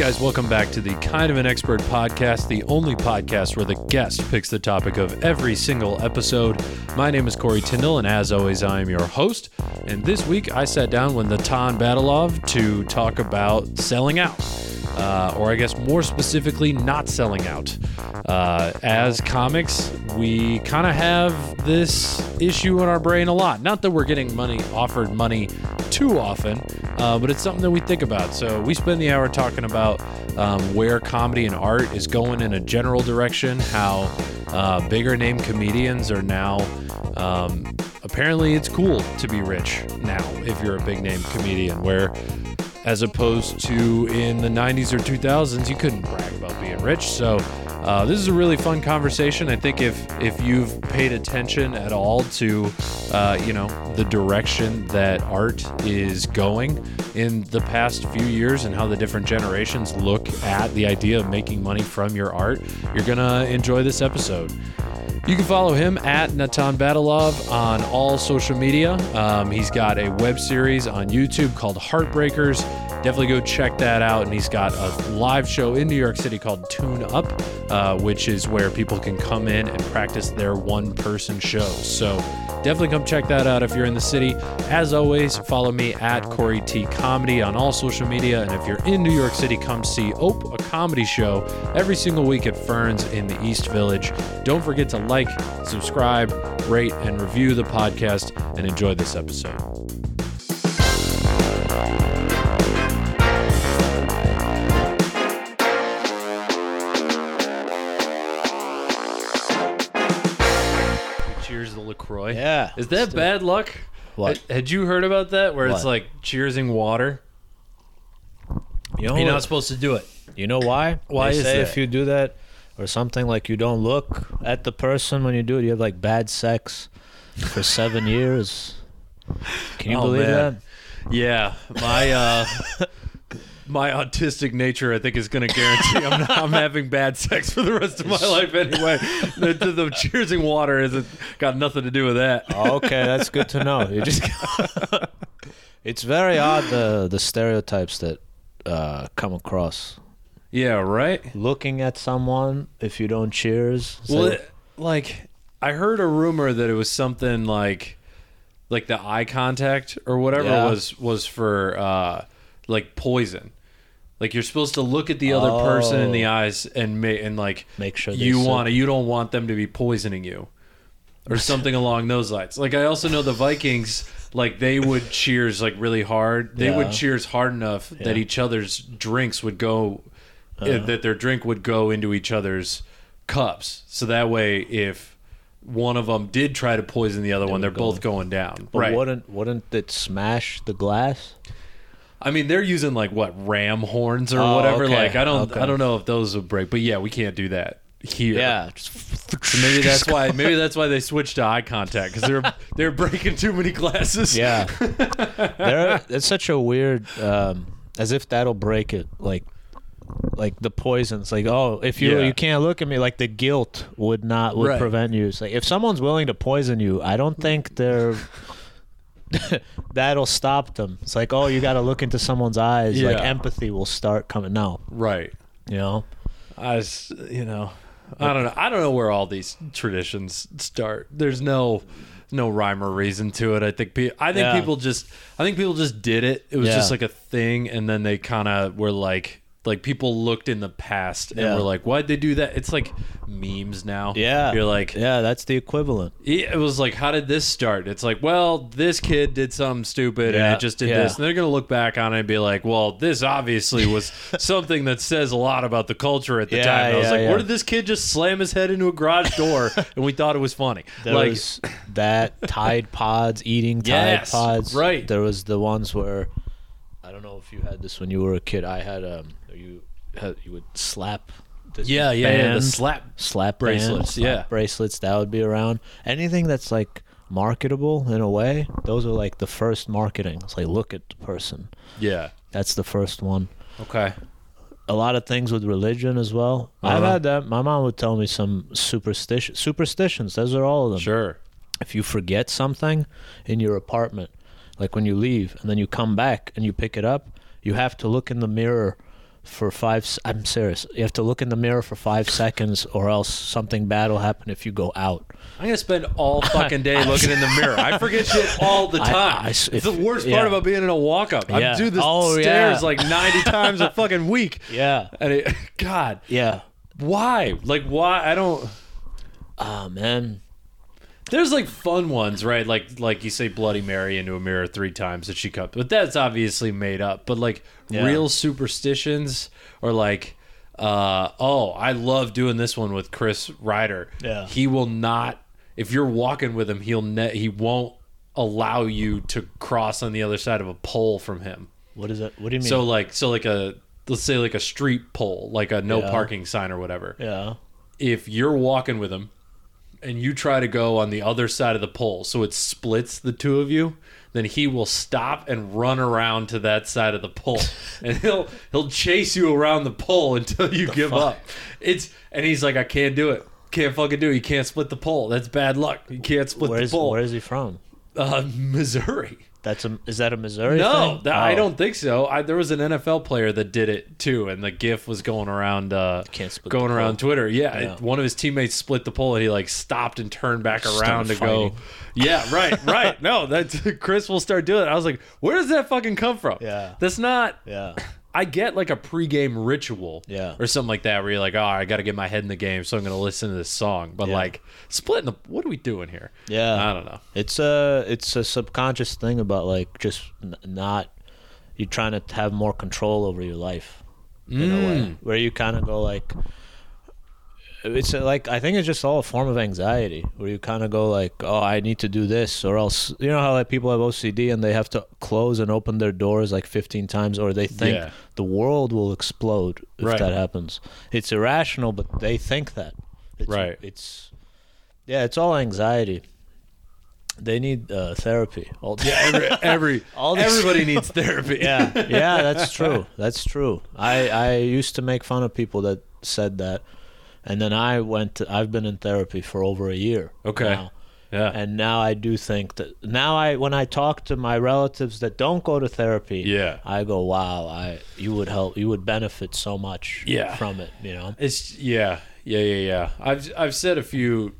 guys, welcome back to the Kind of an Expert podcast, the only podcast where the guest picks the topic of every single episode. My name is Corey Tyndall, and as always, I am your host. And this week, I sat down with Natan Badalov to talk about selling out, uh, or I guess more specifically, not selling out. Uh, as comics, we kind of have this issue in our brain a lot. Not that we're getting money offered money too often, uh, but it's something that we think about. So we spend the hour talking about um, where comedy and art is going in a general direction, how uh, bigger name comedians are now. Um, apparently, it's cool to be rich now if you're a big name comedian, where as opposed to in the 90s or 2000s, you couldn't brag about being rich. So uh, this is a really fun conversation. I think if if you've paid attention at all to, uh, you know, the direction that art is going in the past few years and how the different generations look at the idea of making money from your art, you're gonna enjoy this episode. You can follow him at Natan Badalov on all social media. Um, he's got a web series on YouTube called Heartbreakers. Definitely go check that out. And he's got a live show in New York City called Tune Up, uh, which is where people can come in and practice their one person shows. So definitely come check that out if you're in the city. As always, follow me at Corey T Comedy on all social media. And if you're in New York City, come see Ope, a comedy show, every single week at Ferns in the East Village. Don't forget to like, subscribe, rate, and review the podcast and enjoy this episode. Yeah. Is that bad luck? What? Had, had you heard about that where it's What? like cheersing water? You know, You're not supposed to do it. you know why? Why They is say that? if you do that or something like you don't look at the person when you do it, you have like bad sex for seven years. Can you Oh, believe man. that? Yeah, my uh, my autistic nature, I think, is going to guarantee I'm, not, I'm having bad sex for the rest of my life anyway. The, the, the cheersing water hasn't got nothing to do with that. Okay, that's good to know. You just It's very odd the the stereotypes that uh, come across. Yeah, right. Looking at someone if you don't cheers. Well, like- it, like I heard a rumor that it was something like like the eye contact or whatever Yeah. was was for uh, like poison. Like you're supposed to look at the other person in the Oh. eyes and ma- and like Make sure you want to you don't want them to be poisoning you or something along those lines. Like I also know the Vikings like they would cheers like really hard. They would cheers hard enough that Yeah. Uh-huh. each other's drinks would go uh, that their drink would go into each other's cups. So that way if one of them did try to poison the other one, they're both going down. but right. wouldn't wouldn't it smash the glass? I mean, they're using like what ram horns or Oh, whatever. okay, Like I don't, okay. I don't know if those would break, but yeah, we can't do that here. Yeah. So maybe that's why. Maybe that's why they switched to eye contact because they're they're breaking too many glasses. Yeah, there. It's such a weird, um, as if that'll break it. Like, like the poisons. Like, oh, if you Yeah. you can't look at me, like the guilt would not would Right. prevent you. It's like if someone's willing to poison you, I don't think they're. that'll stop them. It's like, oh, you got to look into someone's eyes. Like empathy will start coming. No, Right. you know. I, s- you know, I don't know. I don't know where all these traditions start. There's no, no rhyme or reason to it. I think. Pe- I think Yeah. people just. I think people just did it. It was Yeah. just like a thing, and then they kind of were like. Like people looked in the past and Yeah. were like, "Why'd they do that?" It's like memes now. Yeah, you're like, yeah, that's the equivalent. it was like, how did this start? It's like, well, this kid did something stupid and Yeah, it just did yeah. this. And they're going to look back on it and be like, well, this obviously was something that says a lot about the culture at the Yeah, time. And I was yeah, like, yeah. where did this kid just slam his head into a garage door and we thought it was funny? There like, was that Tide Pods eating Tide Yes, Pods. right. There was the ones where I don't know if you had this when you were a kid. I had um you you would slap. The yeah, yeah, yeah. The slap. slap bracelets, slap yeah. bracelets that would be around. Anything that's like marketable in a way. Those are like the first marketing. It's like look at the person. Yeah. That's the first one. Okay. A lot of things with religion as well. I've Uh-huh. had that. My mom would tell me some superstition superstitions. Those are all of them Sure. if you forget something in your apartment, like when you leave and then you come back and you pick it up, you have to look in the mirror for five. I'm serious. You have to look in the mirror for five seconds, or else something bad will happen if you go out. I'm gonna spend all fucking day looking in the mirror. I forget shit all the time. I- time. It's if- the worst yeah. part about being in a walk up. I do the Oh, stairs yeah. like 90 times a fucking week. Yeah, And it, God, yeah. why? Like, why? I don't. Ah, man. There's like fun ones, right? Like, like you say Bloody Mary into a mirror three times that she cut, but that's obviously made up. But like Yeah. real superstitions, or like, uh, oh, I love doing this one with Chris Ryder. Yeah. he will not. If you're walking with him, he'll ne- he won't allow you to cross on the other side of a pole from him. What is that? What do you mean? So like, so like a let's say like a street pole, like a no Yeah. parking sign or whatever yeah. if you're walking with him and you try to go on the other side of the pole so it splits the two of you then he will stop and run around to that side of the pole. And he'll he'll chase you around the pole until you give up. it's and he's like i can't do it. Can't fucking do it. You can't split the pole. That's bad luck. You can't split Where's the pole. Where is he from? uh, missouri That's a. Is that a Missouri? no, thing? that, I Oh. don't think so. I, there was an NFL player that did it too, and the GIF was going around, uh, Can't split going around. Twitter. Yeah, Yeah. it- one of his teammates split the pole, and he like stopped and turned back around to go. Yeah, right, right. No, that's Chris will start doing it. I was like, where does that fucking come from? Yeah. that's not. Yeah. I get like a pregame ritual, Yeah. or something like that, where you're like, oh, I got to get my head in the game, so I'm going to listen to this song. But Yeah. like splitting the, what are we doing here? Yeah. I don't know. It's a it's a subconscious thing about like just n- not you're trying to have more control over your life in a way Mm. where you kind of go like it's uh, like I think it's just all a form of anxiety where you kind of go like oh I need to do this or else you know how like people have OCD and they have to close and open their doors like 15 times or they think Yeah. the world will explode if Right. that happens it's irrational but they think that it's, Right. it's yeah it's all anxiety they need uh, therapy all Yeah, every, every All everybody needs therapy. yeah, yeah, that's true. That's true. I I used to make fun of people that said that, and then I went. To, I've been in therapy for over a year. Okay. now. yeah. and now I do think that now I when I talk to my relatives that don't go to therapy, Yeah. I go, wow, I you would help, you would benefit so much, Yeah. from it. You know, It's yeah, yeah, yeah, yeah. I've I've said a few,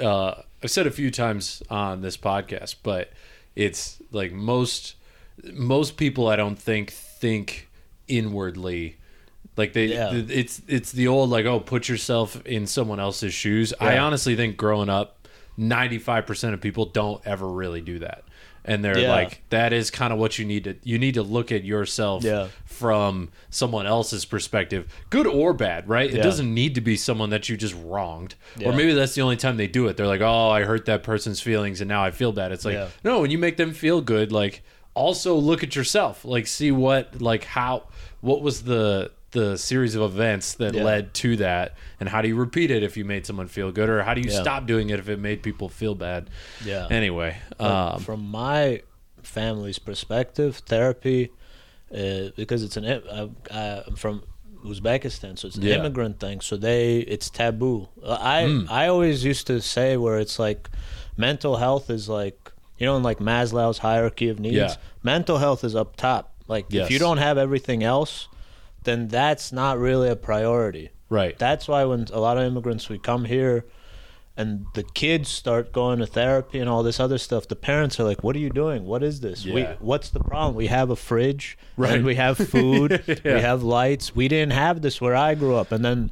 uh, I've said a few times on this podcast, but it's like most most people I don't think think inwardly. Like they, Yeah. th- it's it's the old like oh put yourself in someone else's shoes. I honestly think growing up, ninety five percent of people don't ever really do that, and they're Yeah. like that is kind of what you need to you need to look at yourself Yeah. from someone else's perspective, good or bad, right? It doesn't need to be someone that you just wronged. Or maybe that's the only time they do it. They're like, "Oh, I hurt that person's feelings and now I feel bad." It's like, Yeah. "No, when you make them feel good, like also look at yourself. Like see what like how what was the the series of events that Yeah. led to that and how do you repeat it if you made someone feel good or how do you Yeah. stop doing it if it made people feel bad? yeah. Anyway, um from my family's perspective, therapy, uh, because it's an im- uh, uh, I'm from Uzbekistan, so it's an Yeah. immigrant thing. So they it's taboo. Uh, I Hmm. I always used to say where it's like mental health is like you know in like Maslow's hierarchy of needs. Mental health is up top. Like Yes. if you don't have everything else, then that's not really a priority. right. That's why when a lot of immigrants we come here and the kids start going to therapy and all this other stuff, the parents are like, "What are you doing? What is this? We, what's the problem? We have a fridge, Right. And we have food, Yeah. we have lights. We didn't have this where I grew up, and then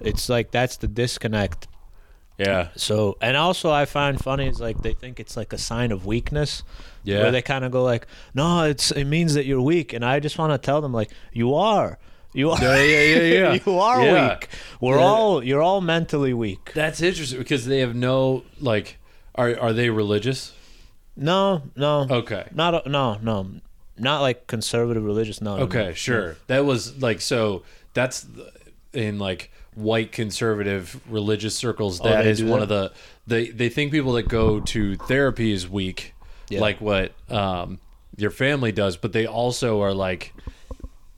it's like that's the disconnect. Yeah. So, and also I find funny is like they think it's like a sign of weakness. Yeah. Where they kind of go like, "No, it's it means that you're weak," and I just want to tell them like, "You are." You are, Yeah, yeah, yeah, yeah. you are Yeah. weak. We're Yeah. all, you're all mentally weak. That's interesting because they have no like are are they religious? No, no, Okay. not no, no, not like conservative religious. No. Okay, no. sure. That was like so that's in like white conservative religious circles Oh, That is one that? of the they they think people that go to therapy is weak Yeah. like what um your family does, but they also are like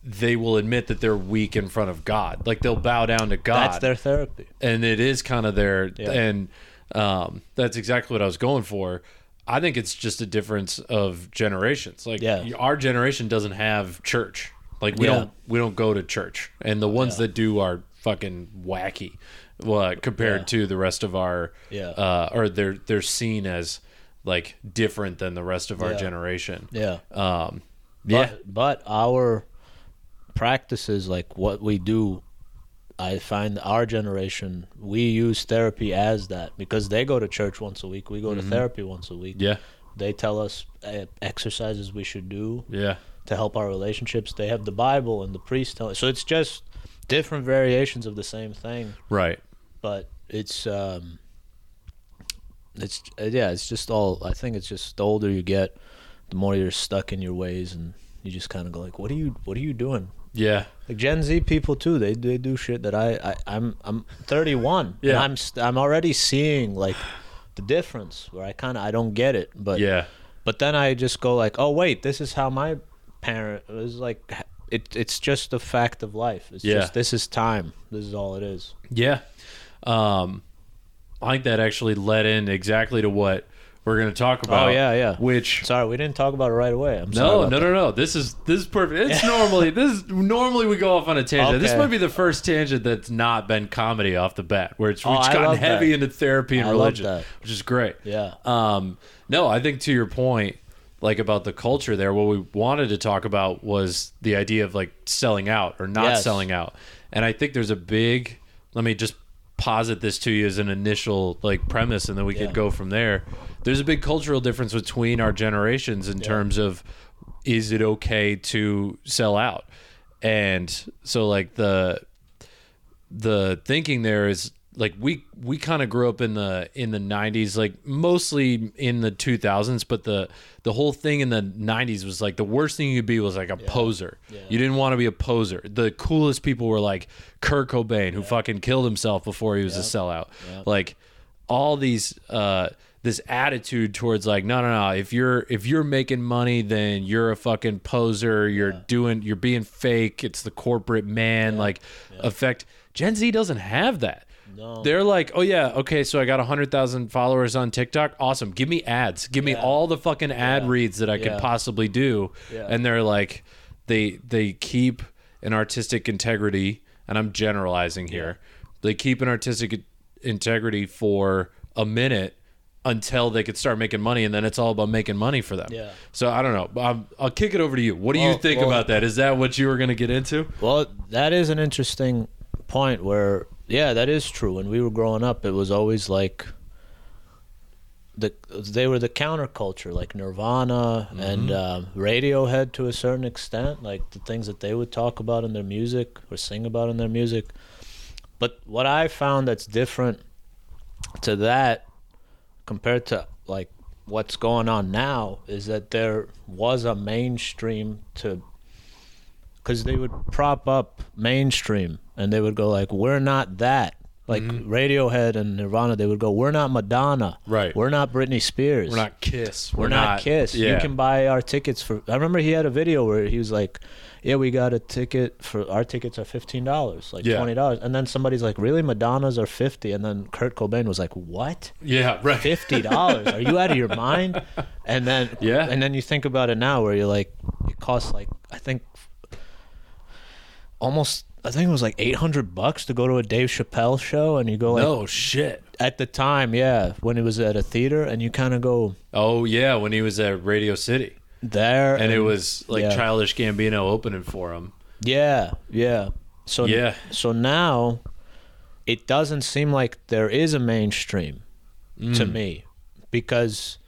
they will admit that they're weak in front of God. Like they'll bow down to God. That's their therapy. and it is kind of their Yeah. and um, that's exactly what I was going for. I think it's just a difference of generations. Like Yeah. our generation doesn't have church. Like we Yeah. don't we don't go to church, and the ones that do are fucking wacky, well, compared Yeah. to the rest of our Yeah. uh, or they're they're seen as like different than the rest of our Yeah. generation. Yeah. Um, But, yeah, but our practices, like what we do, I find our generation, we use therapy as that because they go to church once a week. We go to therapy once a week. Mm-hmm. yeah, They tell us uh, exercises we should do yeah, to help our relationships. They have the Bible and the priest tell So it's just different variations of the same thing, right. but it's um, it's uh, yeah, it's just all. I think it's just the older you get, the more you're stuck in your ways, and you just kind of go like, "What are you? What are you doing?" Yeah, Like Gen Z people too, they they do shit that I, I I'm I'm 31, and Yeah. I'm I'm already seeing like the difference where I kind of I don't get it, but yeah, but then I just go like, oh wait, this is how my parent was like. It it's just a fact of life. It's Yeah. just this is time. This is all it is. yeah. Um, I think that actually led in exactly to what we're going to talk about. Oh yeah, yeah. Which Sorry, we didn't talk about it right away. I'm sorry. No, no, no, no. This is this is perfect. It's normally this is normally we go off on a tangent. This might be the first tangent that's not been comedy off the bat, where it's Oh, gotten heavy that. into therapy and I love religion, that. which is great. Yeah. Um, no, I think to your point, like about the culture there, what we wanted to talk about was the idea of like selling out or not Yes. selling out. And I think there's a big let me just posit this to you as an initial like premise and then we Yeah. could go from there. There's a big cultural difference between our generations in terms of is it okay to sell out? And so like the the thinking there is like we we kind of grew up in the in the 90s like mostly in the 2000s but the the whole thing in the 90s was like the worst thing you could be was like a poser. You didn't want to be a poser. The coolest people were like Kurt Cobain who fucking killed himself before he was a sellout. Like all these uh this attitude towards like no no no if you're if you're making money then you're a fucking poser. You're doing you're being fake. It's the corporate man like effect. Gen Z doesn't have that No. they're like, oh yeah, okay, so I got hundred thousand followers on TikTok. Awesome, give me ads, give me Yeah. all the fucking ad reads that I could possibly do. Yeah. And they're like, they they keep an artistic integrity, and I'm generalizing here. They keep an artistic integrity for a minute until they could start making money, and then it's all about making money for them. Yeah. So I don't know. I'm, I'll kick it over to you. What do you Well- think well- about that? Is that what you were going to get into? Well, that is an interesting point where yeah, that is true. When we were growing up, it was always like the they were the counterculture, like Nirvana and um, Radiohead to a certain extent, like the things that they would talk about in their music or sing about in their music. But what I found that's different to that compared to like what's going on now is that there was a mainstream to because they would prop up mainstream and they would go like we're not that like mm-hmm. radiohead and nirvana they would go we're not madonna Right. we're not britney spears We're not Kiss. we're not, kiss Yeah. you can buy our tickets for i remember he had a video where he was like yeah we got a ticket for our tickets are $15 like Yeah. $20 and then somebody's like really madonna's are 50 and then kurt cobain was like what yeah, right. fifty dollars. Are you out of your mind? And then Yeah. and then you think about it now, where you're like, it costs like I think almost I think it was like eight hundred bucks to go to a Dave Chappelle show, and you go like no shit. at the time, yeah, when it was at a theater, and you kind of go Oh yeah, when he was at Radio City, there, and it was like yeah. Childish Gambino opening for him. Yeah, yeah. So Yeah. So now, it doesn't seem like there is a mainstream Mm. to me, because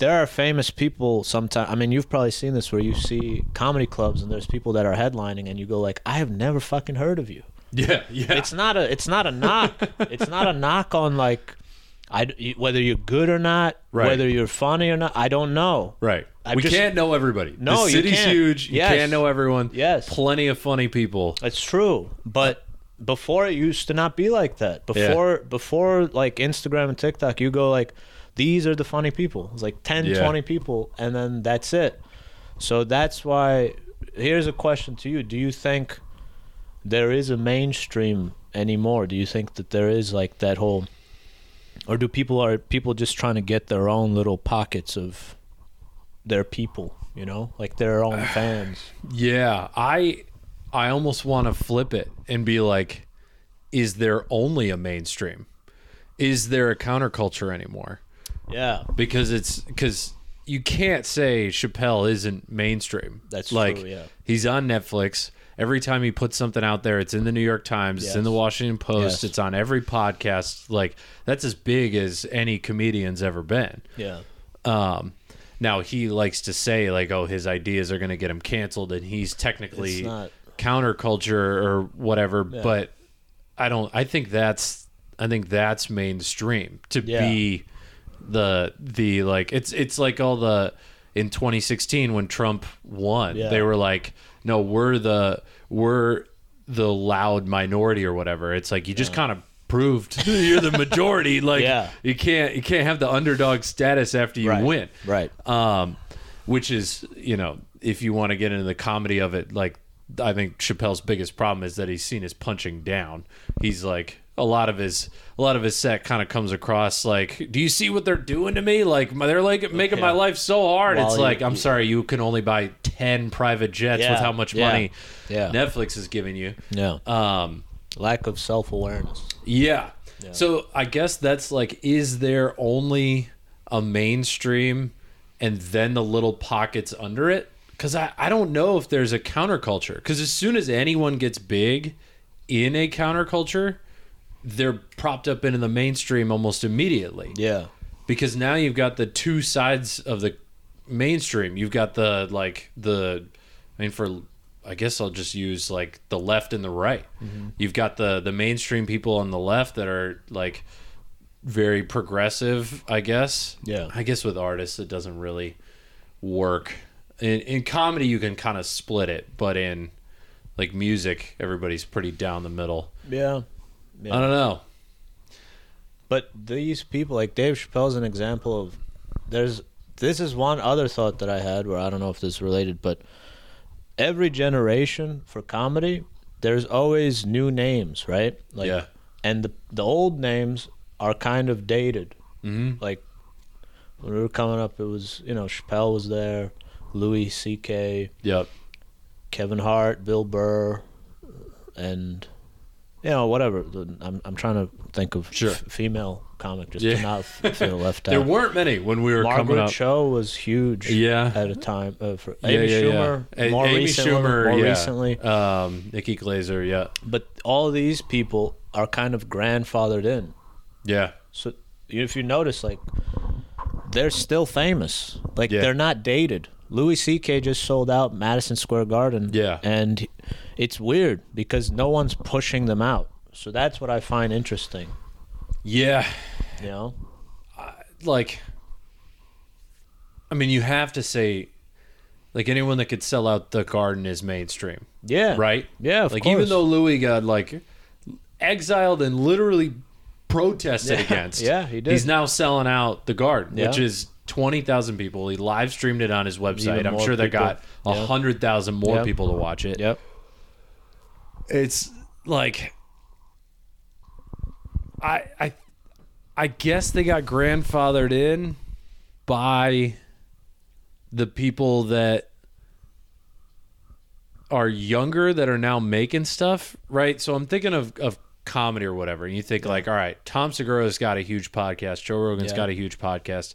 there are famous people. Sometimes I mean, you've probably seen this where you see comedy clubs and there's people that are headlining, and you go like, I have never fucking heard of you. Yeah, yeah. It's not a. It's not a knock. it's not a knock on like. I, whether you're good or not, Right. whether you're funny or not, I don't know. right. I we just- can't know everybody. No, the you city's can't. huge. You Yes. can't know everyone. Yes. Plenty of funny people. It's true, but before it used to not be like that. Before before like Instagram and TikTok, you go like these are the funny people. It's like 10, Yeah. 20 people and then that's it. So that's why here's a question to you. Do you think there is a mainstream anymore? Do you think that there is like that whole or do people are people just trying to get their own little pockets of their people? you know, like their own fans. Yeah, I I almost want to flip it and be like, is there only a mainstream? Is there a counterculture anymore? Yeah, Because it's because you can't say Chappelle isn't mainstream. That's like true, yeah. he's on Netflix. Every time he puts something out there, it's in the New York Times, it's in the Washington Post, Yes. it's on every podcast. Like that's as big as any comedian's ever been. yeah, Um, now he likes to say like, "Oh, his ideas are going to get him canceled," and he's technically It's not- counterculture or whatever. Yeah. But I don't. I think that's. I think that's mainstream to Yeah. be the the like. It's it's like all the in 2016 when Trump won. Yeah. They were like, "No, we're the we're the loud minority or whatever." It's like you just kind of proved you're the majority. Like Yeah. you can't you can't have the underdog status after you Right. win. right. Um, which is you know if you want to get into the comedy of it, like I think Chappelle's biggest problem is that he's seen as punching down. He's like a lot of his a lot of his set kind of comes across like, do you see what they're doing to me? Like they're like making my life so hard. While it's you- like I'm sorry, you can only buy ten private jets Yeah. with how much money. Netflix is giving you. Yeah, Um, lack of self awareness. yeah. Yeah. So I guess that's like, is there only a mainstream and then the little pockets under it? Because I, I don't know if there's a counterculture. Because as soon as anyone gets big in a counterculture, they're propped up into the mainstream almost immediately. Yeah, Because now you've got the two sides of the mainstream. You've got the, like, the, I mean, for I guess I'll just use like the left and the right. Mm-hmm. You've got the the mainstream people on the left that are like very progressive, I guess. Yeah. I guess with artists it doesn't really work. In in comedy you can kind of split it, but in like music everybody's pretty down the middle. yeah. Yeah. I don't know. But these people, like Dave Chappelle's an example of. There's this is one other thought that I had where I don't know if this is related, but every generation for comedy, there's always new names, right? Like, Yeah. And the the old names are kind of dated. Mhm. Like when we were coming up, it was you know Chappelle was there, Louis C.K., Yep. Kevin Hart, Bill Burr, and you know whatever. I'm I'm trying to think of Sure. f- female comic just Yeah. to not feel left out. There weren't many when we were coming Margaret up. Cho was huge. Yeah. at a time uh, for Yeah, Amy yeah, Schumer. A- More Amy recently, Schumer, more recently. Um, Nikki Glazer, yeah, But all these people are kind of grandfathered in. yeah, So if you notice, like they're still famous. Like they're not dated. Louis C.K. just sold out Madison Square Garden. Yeah. and it's weird because no one's pushing them out. So that's what I find interesting. yeah. You know, like I mean you have to say like anyone that could sell out the garden is mainstream, yeah, right? Yeah, like course. even though Louis got like exiled and literally protested Yeah, against. yeah, he did. He's now selling out the garden, which Yeah. Is 20,000 people. He live streamed it on his website. Even I'm more sure they people. got a 100,000 more Yep. people to watch it. Yep. it's like I I I guess they got grandfathered in by the people that are younger that are now making stuff, right? So I'm thinking of of comedy or whatever, and you think like, all right, Tom Segura's got a huge podcast, Joe Rogan's Yeah. got a huge podcast.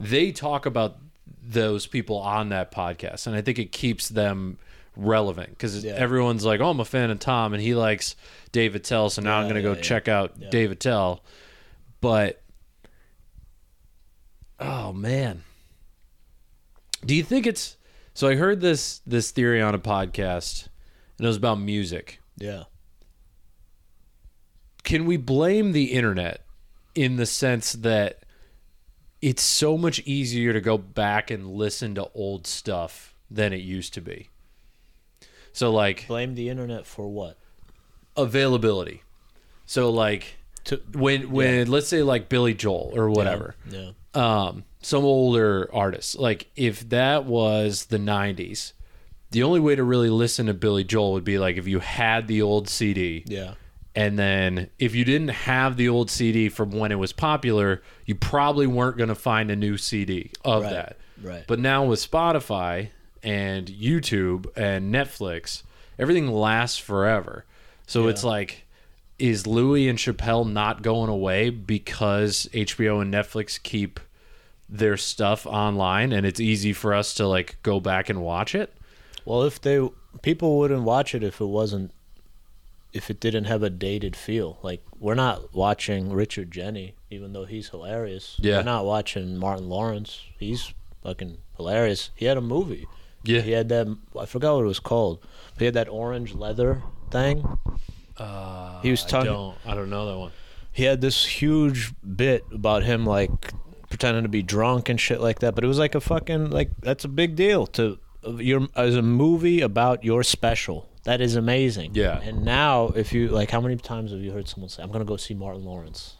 They talk about those people on that podcast, and I think it keeps them relevant because Yeah. everyone's like, "Oh, I'm a fan of Tom," and he likes Dave Attell, so now I'm going to go yeah, yeah. check out Yeah. Dave Attell. But oh man, do you think it's? So I heard this this theory on a podcast, and it was about music. Yeah. Can we blame the internet in the sense that it's so much easier to go back and listen to old stuff than it used to be? So like Blame the internet for what? availability. So like To when when let's say like Billy Joel or whatever. Yeah. um, some older artists. Like if that was the '90s, the only way to really listen to Billy Joel would be like if you had the old CD, Yeah. And then if you didn't have the old CD from when it was popular, you probably weren't going to find a new CD of Right. that. Right. But now with Spotify and YouTube and Netflix, everything lasts forever. So it's like, is Louis and Chappelle not going away because HBO and Netflix keep their stuff online and it's easy for us to like go back and watch it? Well, if they people wouldn't watch it if it wasn't if it didn't have a dated feel. Like we're not watching Richard Jeni, even though he's hilarious. Yeah. We're not watching Martin Lawrence. He's fucking hilarious. He had a movie. Yeah. He had that I forgot what it was called. But he had that orange leather thing. Uh, He was I talking- don't, I don't know that one. He had this huge bit about him like pretending to be drunk and shit like that. But it was like a fucking like that's a big deal to your as a movie about your special. That is amazing. Yeah. And now, if you like, how many times have you heard someone say, "I'm gonna go see Martin Lawrence"?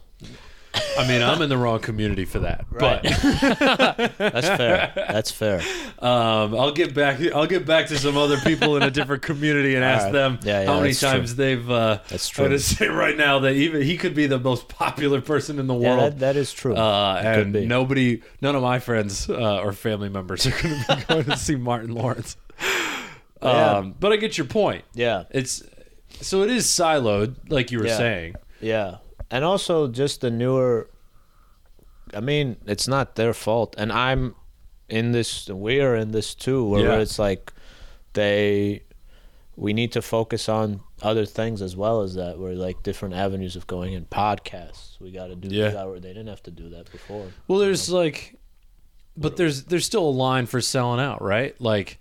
I mean, I'm in the wrong community for that, Right. That's fair. That's fair. um, I'll get back. I'll get back to some other people in a different community and ask right. them Yeah, yeah, how many that's true. times they've. Uh, That's I'm gonna say right now that even he could be the most popular person in the Yeah, world. that, that is true. uh, and nobody, none of my friends uh, or family members are going to be going to see Martin Lawrence. Yeah. Um, but I get your point. yeah, It's so it is siloed, like you were Yeah. saying. yeah, and also just the newer. I mean, it's not their fault, and I'm in this. We are in this too, where Yeah. it's like they. We need to focus on other things as well as that. Where like different avenues of going in podcasts. We got to do. Yeah. that. They didn't have to do that before. Well, there's like, but there's there's still a line for selling out, right? Like,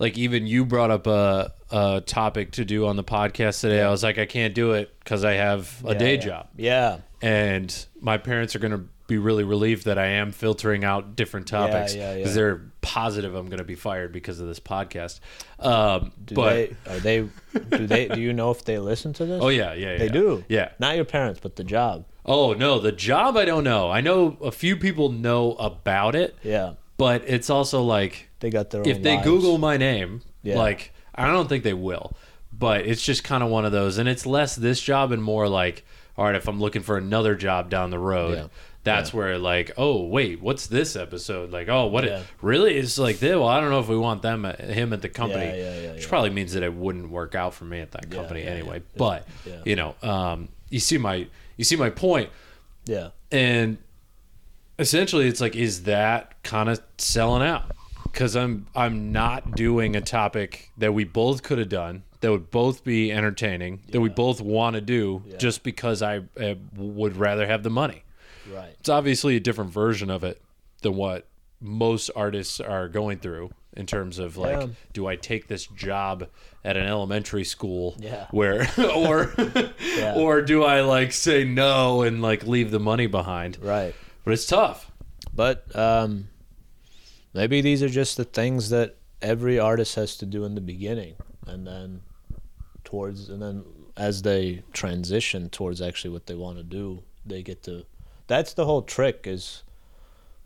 like even you brought up a a topic to do on the podcast today. I was like, I can't do it because I have a Yeah, day yeah. job, Yeah. and my parents are gonna be really relieved that I am filtering out different topics yeah, because yeah. they're positive I'm gonna be fired because of this podcast. Um, Do but they are they do they do you know if they listen to this? oh yeah, yeah, yeah, They do. yeah. Not your parents, but the job. Oh no, the job I don't know. I know a few people know about it, Yeah. but it's also like They got their own if they lives. Google my name, Yeah. like I don't think they will, but it's just kind of one of those, and it's less this job and more like, all right, if I'm looking for another job down the road, Yeah. that's where like, oh wait, what's this episode? Like, oh, what? Yeah. It, really? It's like, well, I don't know if we want them, uh, him at the company, Yeah, yeah, yeah, which yeah. probably means that it wouldn't work out for me at that company yeah, anyway. yeah. But Yeah. you know, um, you see my you see my point Yeah. and essentially it's like is that kind of selling out because i'm i'm not doing a topic that we both could have done that would both be entertaining that we both want to do Yeah. just because i uh, would rather have the money Right. it's obviously a different version of it than what most artists are going through in terms of like Yeah. do i take this job at an elementary school Yeah. where or Yeah. or do i like say no and like leave the money behind Right. but it's tough. But um, maybe these are just the things that every artist has to do in the beginning, and then towards, and then as they transition towards actually what they want to do, they get to. That's the whole trick is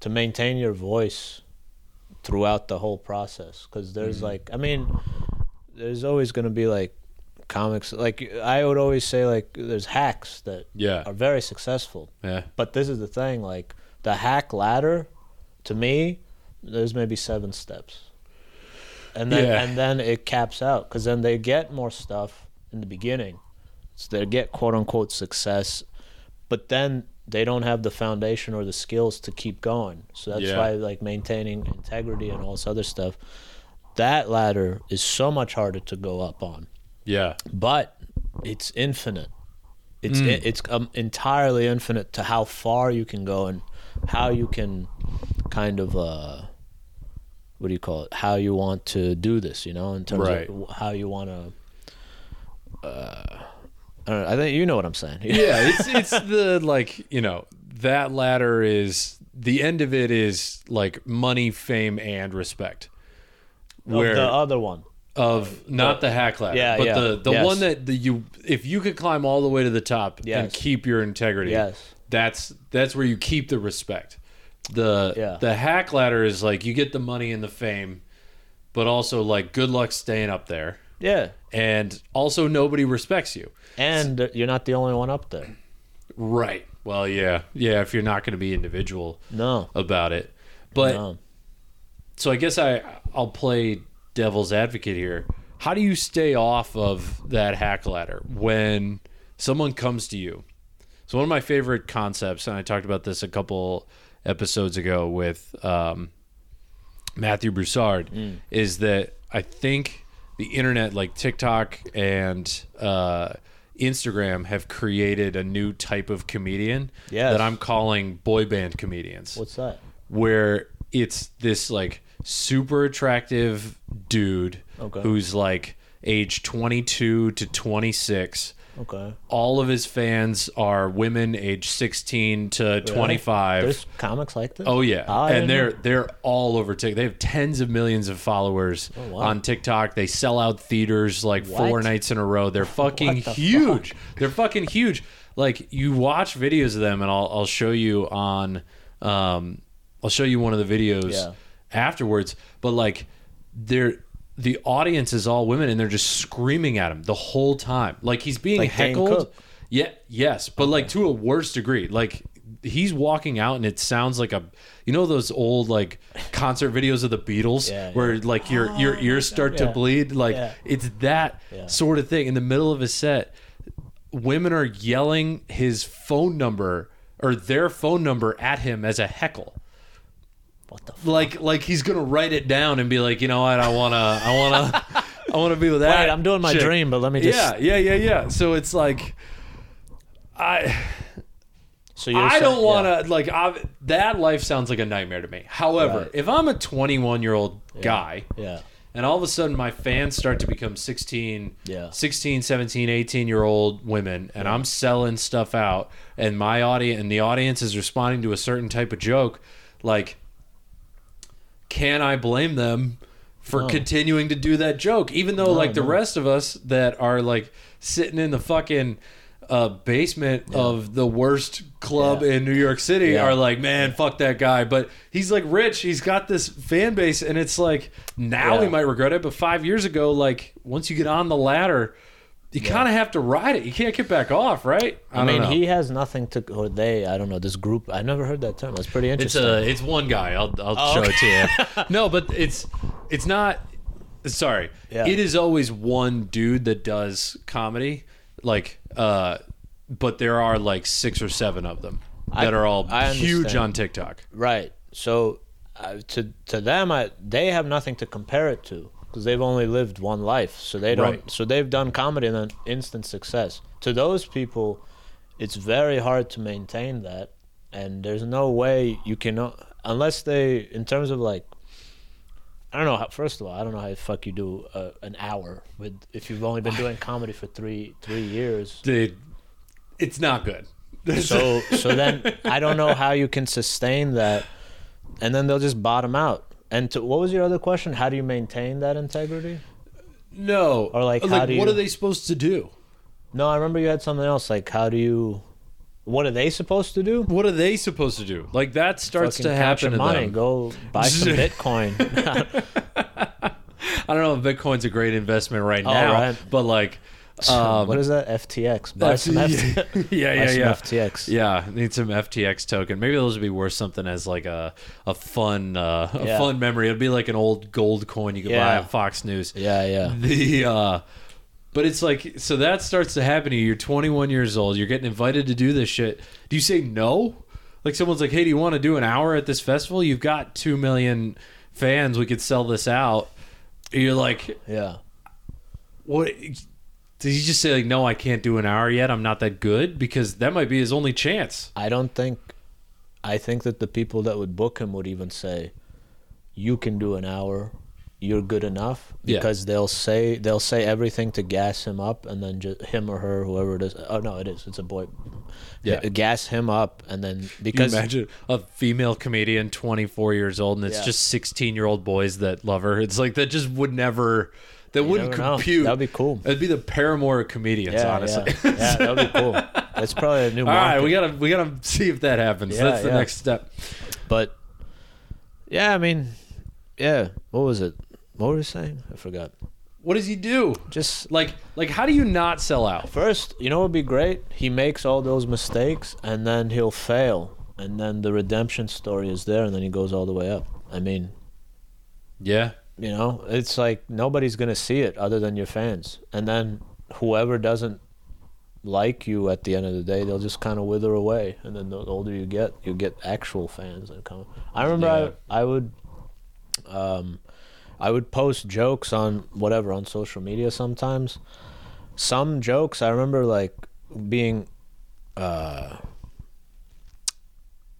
to maintain your voice throughout the whole process. Because there's mm-hmm. like, I mean, there's always going to be like comics. Like I would always say, like there's hacks that Yeah. are very successful. Yeah. But this is the thing, like the hack ladder, to me, there's maybe seven steps, and then Yeah. and then it caps out because then they get more stuff in the beginning, so they get quote unquote success, but then they don't have the foundation or the skills to keep going. So that's Yeah. why like maintaining integrity and all this other stuff, that ladder is so much harder to go up on Yeah. but it's infinite. It's Mm. it's um, entirely infinite to how far you can go and how you can kind of uh, what do you call it? How you want to do this? You know, in terms Right. of how you want to. Uh, I, don't know, I think you know what I'm saying. Yeah. It's it's the like you know that ladder is the end of it is like money, fame, and respect. Of Where the other one. of not the hack ladder, Yeah, but yeah. the the Yes. one that the, you if you could climb all the way to the top and keep your integrity. Yes. That's that's where you keep the respect. The Yeah. the hack ladder is like you get the money and the fame, but also like good luck staying up there. Yeah, And also nobody respects you. and you're not the only one up there. Right. Well, yeah. Yeah, if you're not going to be individual No, about it. But no. so I guess I I'll play devil's advocate here. How do you stay off of that hack ladder when someone comes to you? So one of my favorite concepts, and I talked about this a couple episodes ago with um, Matthew Broussard, is that I think the internet, like TikTok and uh, Instagram, have created a new type of comedian Yes. that I'm calling boy band comedians What's that? where it's this like super attractive dude Okay. who's like age 22 to 26 Okay. all of his fans are women age 16 to 25 There's comics like this. Oh yeah, Ah, I and they're know. they're all over TikTok. They have tens of millions of followers Oh, wow. on TikTok. They sell out theaters like four nights in a row. They're fucking the huge. They're fucking huge. Like you watch videos of them, and I'll I'll show you on, um, I'll show you one of the videos Yeah. afterwards. But like, they're the audience is all women, and they're just screaming at him the whole time. Like he's being Like heckled. Yeah, yes, but like to a worse degree. Like he's walking out and it sounds like a you know those old like concert videos of the Beatles Yeah, where like your oh, your ears start to bleed like Yeah. it's that Yeah. sort of thing in the middle of a set women are yelling his phone number or their phone number at him as a heckle What the? F- like like he's going to write it down and be like you know what I want to I want to I want to be with that Wait, I'm doing my chick. dream, but let me just. yeah yeah yeah yeah so it's like I So you're I saying- don't want yeah. to like i that life sounds like a nightmare to me. However, Right. if I'm a 21 year old guy Yeah. and all of a sudden my fans start to become 16, Yeah. 16, 17, 18 year old women and I'm selling stuff out and my audience and the audience is responding to a certain type of joke, like can I blame them for No. continuing to do that joke even though like the rest of us that are like sitting in the fucking uh, basement of the worst club Yeah. in New York City Yeah. are like, man, fuck that guy. But he's like rich. He's got this fan base, and it's like now he might regret it. But five years ago, like once you get on the ladder, you kind of have to ride it. You can't get back off, right? I, don't mean, know. he has nothing to, or they. I don't know. This group. I never heard that term. That's pretty interesting. It's interesting. a it's one guy. I'll I'll Oh, show okay. it to you. no, but it's it's not. Sorry, Yeah. it is always one dude that does comedy. Like, uh, but there are like six or seven of them I- that are all I huge understand. on TikTok. Right. So uh, to to them, I, they have nothing to compare it to because they've only lived one life. So they don't. Right. So they've done comedy and then instant success. To those people, it's very hard to maintain that, and there's no way you can unless they, in terms of like. I don't know. How, first of all, I don't know how the fuck you do uh, an hour with if you've only been doing comedy for three three years. Dude, it's not good. So so then I don't know how you can sustain that, and then they'll just bottom out. And to, what was your other question? How do you maintain that integrity? no, Or, like, how do what are they supposed to do? No, I remember you had something else. Like how do you? What are they supposed to do? What are they supposed to do? Like that starts Fucking to happen to money. them. Go buy some Bitcoin. I don't know if Bitcoin's a great investment right now, right. but like, um, what is that? FTX. Buy some yeah, FTX. yeah, yeah, some yeah. FTX. Yeah, need some FTX token. Maybe those would be worth something as like a a fun uh, a Yeah. fun memory. It'd be like an old gold coin you could buy at Fox News. Yeah, yeah. The uh, but it's like so that starts to happen to you. You're 21 years old. You're getting invited to do this shit. Do you say no? Like someone's like, "Hey, do you want to do an hour at this festival? You've got two million fans. We could sell this out." You're like, Yeah. what? Did he just say like, "No, I can't do an hour yet. I'm not that good"? Because that might be his only chance. I don't think. I think that the people that would book him would even say, "You can do an hour. You're good enough." Yeah. Because they'll say they'll say everything to gas him up, and then just him or her, whoever it is. Oh no, it is. It's a boy. Yeah. Gas him up, and then because imagine a female comedian, 24 years old, and it's Yeah. just 16 year old boys that love her. It's like that just would never, that wouldn't never compute. That'd be cool. It'd be the Paramore of comedians, yeah, honestly. yeah, yeah, that'd be cool. That's probably a new All market. right, we gotta we gotta see if that happens. Yeah, That's the next step. But yeah, I mean, yeah. What was it? What were we saying? I forgot. What does he do? Just Like like how do you not sell out? First, you know what would be great? He makes all those mistakes and then he'll fail. And then the redemption story is there and then he goes all the way up. I mean, Yeah. You know, it's like nobody's gonna see it other than your fans, and then whoever doesn't like you at the end of the day, they'll just kind of wither away, and then the older you get, you get actual fans that come. I remember Yeah. I I would, um, I would post jokes on whatever on social media sometimes. Some jokes I remember like being, uh,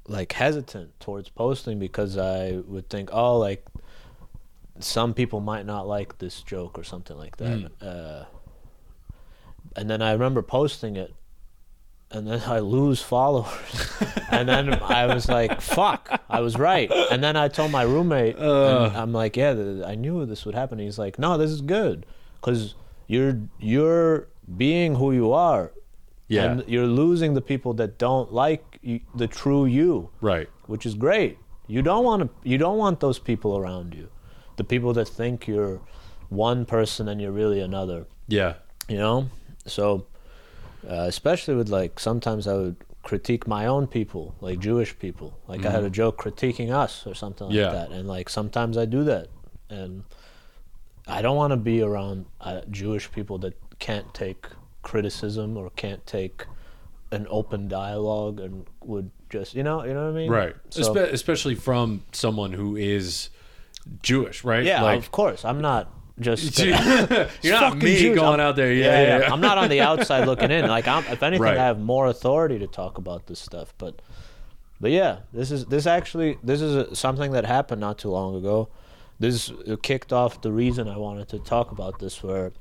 like hesitant towards posting because I would think, oh, like some people might not like this joke or something like that. Uh, and then I remember posting it, and then I lose followers, and then I was like, "Fuck, I was right." And then I told my roommate, and I'm like, "Yeah, th- I knew this would happen." He's like, "No, this is good, because you're you're being who you are, Yeah. and you're losing the people that don't like you, the true you." Right. which is great. You don't want to. You don't want those people around you, the people that think you're one person and you're really another. Yeah. You know, so uh, especially with like sometimes I would critique my own people, like Jewish people. Like I had a joke critiquing us or something like Mm-hmm. Yeah. that, and like sometimes I do that, and I don't want to be around uh, Jewish people that can't take criticism or can't take an open dialogue and would just you know you know what I mean Right. So- Espe- especially from someone who is Jewish, right? Yeah, Like, of course. I'm not just. you're not me Jews. going I'm- out there. Yeah, yeah. yeah. I'm not on the outside looking in. Like, I'm, if anything, Right. I have more authority to talk about this stuff. But, but yeah, this is this actually this is a, something that happened not too long ago. This kicked off the reason I wanted to talk about this. Where,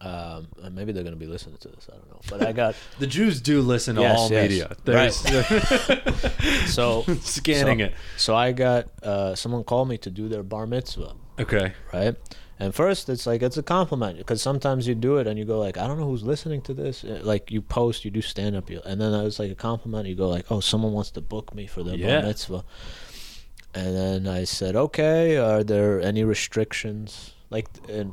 um, maybe they're gonna be listening to this. I don't know. But I got The Jews do listen to Yes, all yes. media. There's so scanning so, it. So I got uh, someone called me to do their bar mitzvah. Okay. right? And first, it's like it's a compliment because sometimes you do it and you go like, I don't know who's listening to this. Uh, Like you post, you do stand up, and then it's like a compliment. You go like, oh, someone wants to book me for their Yeah. bar mitzvah. And then I said, okay, are there any restrictions? Like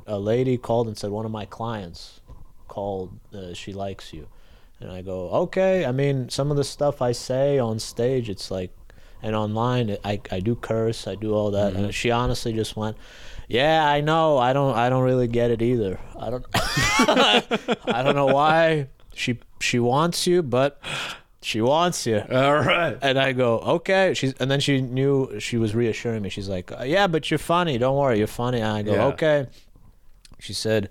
a lady called and said one of my clients called, uh, she likes you, and I go, okay. I mean, some of the stuff I say on stage, it's like, and online, I I do curse, I do all that, and she honestly just went. Yeah, I know. I don't. I don't really get it either. I don't. I don't know why she she wants you, but she wants you. All right. And I go, okay. She's and then she knew she was reassuring me. She's like, yeah, but you're funny. Don't worry, you're funny. And I go, Yeah. okay. She said,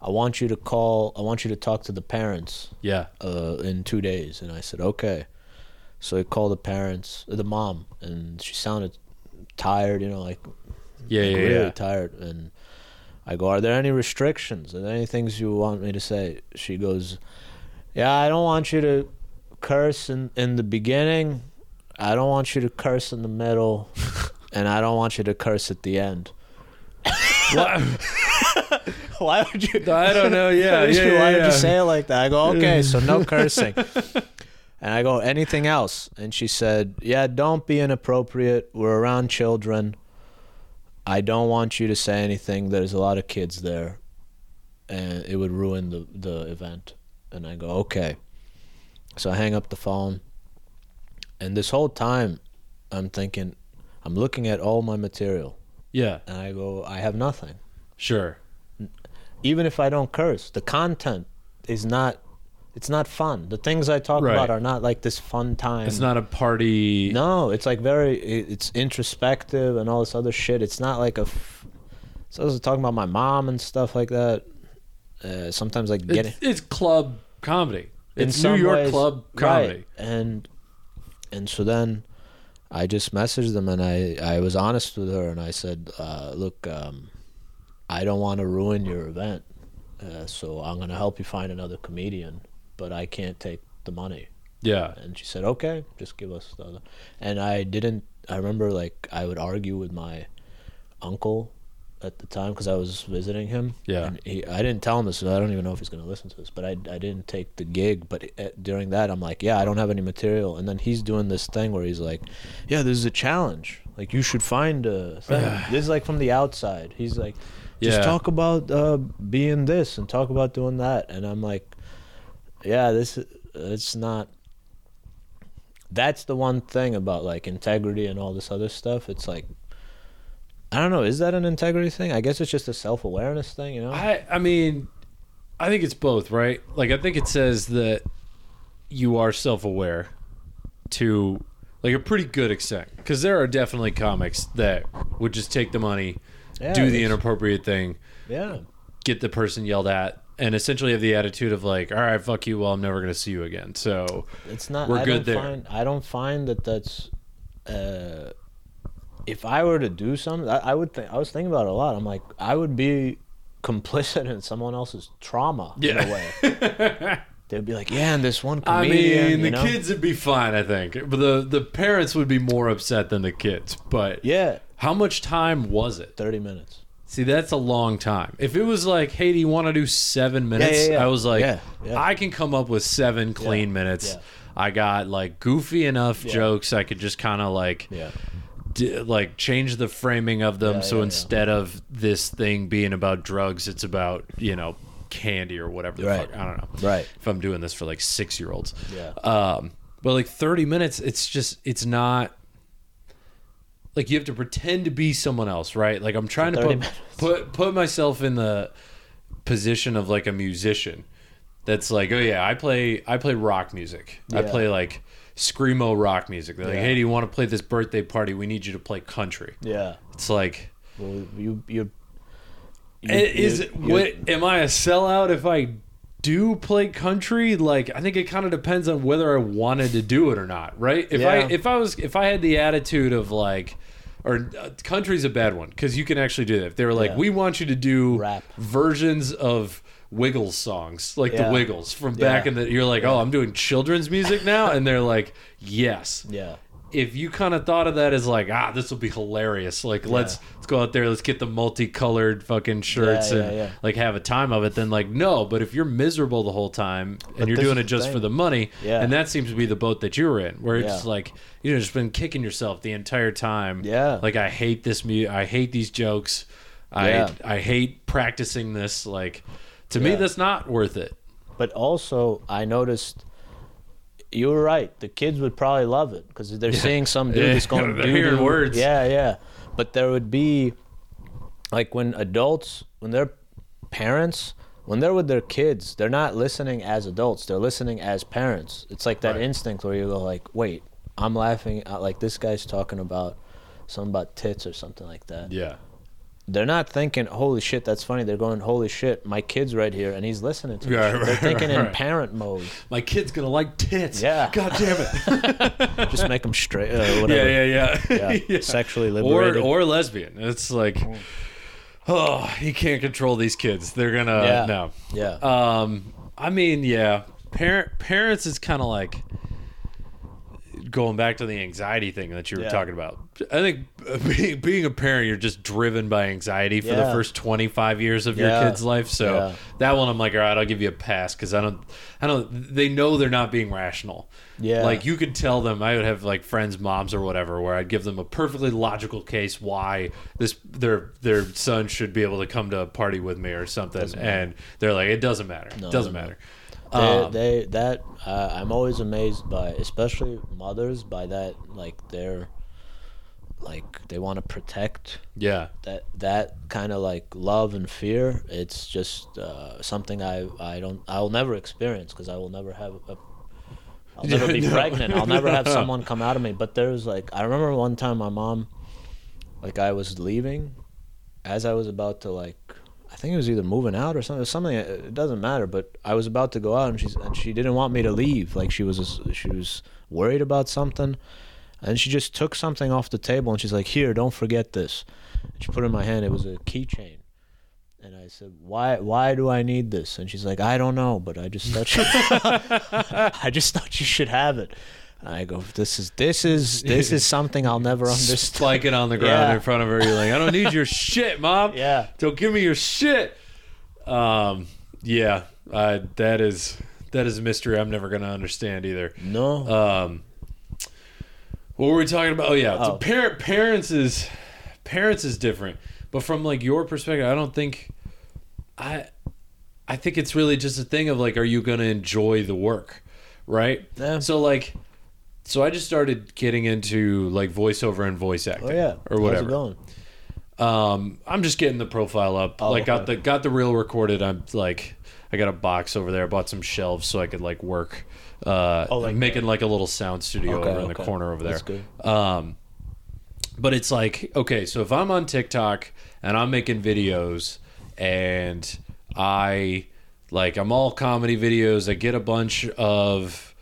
I want you to call. I want you to talk to the parents Yeah. uh, in two days. And I said, okay. So I called the parents, the mom, and she sounded tired. You know, like Yeah. like Yeah. really yeah. tired. And I go, Are there any restrictions? Are there any things you want me to say? She goes, Yeah, I don't want you to curse in, in the beginning. I don't want you to curse in the middle. and I don't want you to curse at the end. What? Why would you? I don't know. Yeah. Why yeah, yeah, would yeah. you say it like that? I go, okay, so no cursing. And I go, anything else? And she said, yeah, don't be inappropriate. We're around children. I don't want you to say anything. There's a lot of kids there, and it would ruin the the event. And I go, okay. So I hang up the phone. And this whole time, I'm thinking, I'm looking at all my material, Yeah. and I go, I have nothing Sure. even if I don't curse, the content is not it's not fun. The things I talk Right. about are not like this fun time. It's not a party. No, it's like very it's introspective and all this other shit. It's not like a f- so I was talking about my mom and stuff like that. Uh, sometimes like getting It's, it's club comedy. In It's New York ways- club comedy. right. and and so then I just messaged them and I I was honest with her and I said, uh, look, um, I don't want to ruin your event, uh, so I'm gonna help you find another comedian, but I can't take the money. Yeah. And she said, okay, just give us the other. And I didn't. I remember like I would argue with my uncle at the time because I was visiting him. Yeah. And he, I didn't tell him this, so I don't even know if he's gonna listen to this. But I, I didn't take the gig. But uh during that, I'm like, yeah, I don't have any material. And then he's doing this thing where he's like, yeah, this is a challenge. Like you should find a thing. this is like from the outside. He's like, just Yeah. talk about uh, being this and talk about doing that. And I'm like, yeah, this it's not that's the one thing about like integrity and all this other stuff it's like I don't know. Is that an integrity thing? I guess it's just a self awareness thing. You know. I I mean, I think it's both, right? Like I think it says that you are self-aware to like a pretty good extent because there are definitely comics that would just take the money, Yeah, do the inappropriate thing, yeah. get the person yelled at, and essentially have the attitude of like, all right, fuck you, well, I'm never gonna see you again. So It's not. We're I good don't there. Find, I don't find that that's. Uh, if I were to do something, I, I would think. I was thinking about it a lot. I'm like, I would be complicit in someone else's trauma in a way. They'd be like, yeah, and this one I mean, the know? kids would be fine, I think, but the the parents would be more upset than the kids. But Yeah, how much time was it? thirty minutes. See, that's a long time. If it was like, hey, do you want to do seven minutes? yeah, yeah. I was like, Yeah, yeah. I can come up with seven clean Yeah, minutes. yeah. I got like goofy enough Yeah. jokes. I could just kind of like, Yeah, d- like change the framing of them. Yeah, so yeah, yeah. instead of this thing being about drugs, it's about you know candy or whatever the Right. fuck. I don't know. right. If I'm doing this for like six year olds. Yeah. Um, but like 30 minutes, it's just, it's not like you have to pretend to be someone else, right? Like I'm trying to put, minutes. put, put myself in the position of like a musician that's like, oh yeah, I play, I play rock music. I play like screamo rock music. They're like, Yeah. hey, do you want to play this birthday party? We need you to play country. Yeah. It's like, Well, you you. you is you- what, am I a sellout if I do play country? Like I think it kind of depends on whether I wanted to do it or not, right? If I if I was if I had the attitude of like or uh, country's a bad one because you can actually do that. If they were like, Yeah. we want you to do Rap. versions of Wiggles songs, like the Wiggles from back Yeah. in the. You're like, oh, I'm doing children's music now, and they're like, yes Yeah. if you kind of thought of that as like ah this will be hilarious like let's let's go out there let's get the multicolored fucking shirts Yeah, yeah, and yeah. like have a time of it then like no but if you're miserable the whole time and you're doing it just for the money Yeah. and that seems to be the boat that you were in where it's Yeah. like you know just been kicking yourself the entire time Yeah. like I hate this mu I hate these jokes Yeah. I I hate practicing this like to me that's not worth it But also, I noticed you were right. The kids would probably love it because they're seeing some dude Yeah, that's going they're hearing words. Yeah, yeah. But there would be like when adults, when they're parents, when they're with their kids, they're not listening as adults. They're listening as parents. It's like that Right. instinct where you go like, "Wait, I'm laughing at like this guy's talking about something about tits or something like that." yeah They're not thinking, "Holy shit, that's funny." They're going, "Holy shit, my kid's right here and he's listening to me." Right, They're right, thinking in parent mode. my kid's gonna like tits Yeah. god damn it Just make them straight, uh, whatever. Yeah, yeah, yeah. Yeah, sexually Or liberated. or lesbian. It's like, oh, you can't control these kids. They're gonna Yeah. no. Yeah. Um, I mean, yeah, parent parents is kind of like going back to the anxiety thing that you were Yeah. talking about. I think being, being a parent, you're just driven by anxiety for the first 25 years of your kid's life. So Yeah. that one, I'm like, all right, I'll give you a pass because I don't, I don't. They know they're not being rational. Yeah. Like you could tell them. I would have like friends, moms, or whatever, where I'd give them a perfectly logical case why this their their son should be able to come to a party with me or something, and they're like, it doesn't matter. it doesn't no, no. matter. They, Um, they that uh, I'm always amazed by, especially mothers, by that like they're like they want to protect yeah. that that kind of like love and fear. It's just uh, something I I don't I'll never experience because I will never have a. I'll never be No. pregnant. I'll never have someone come out of me. But there's like I remember one time my mom, like I was leaving, as I was about to like I think it was either moving out or something. It something. It doesn't matter. But I was about to go out, and she's and she didn't want me to leave. Like she was she was worried about something, and she just took something off the table, and she's like, "Here, don't forget this." And she put it in my hand. It was a keychain. And I said, "Why? Why do I need this?" And she's like, "I don't know, but I just thought you, I just thought you should have it." I go, "This is this is this is something I'll never understand." Spike it on the ground Yeah. in front of her. You're like, I don't need your shit, mom. Yeah. Don't give me your shit. Um. Yeah. Uh, that is that is a mystery I'm never gonna understand either. No. Um, what were we talking about? Oh yeah, so Oh. parent parents is parents is different, but from like your perspective, I don't think I I think it's really just a thing of like, are you gonna enjoy the work, right? Yeah. So like, so I just started getting into like voiceover and voice acting, oh yeah. or How's whatever. it going? Um, I'm just getting the profile up. Oh, like got okay. the got the reel recorded. I'm like, I got a box over there. I bought some shelves so I could like work. Uh, Oh, like making like a little sound studio Okay, over in the corner over there. That's good. Um, but it's like okay, so if I'm on TikTok and I'm making videos and I like I'm all comedy videos, I get a bunch of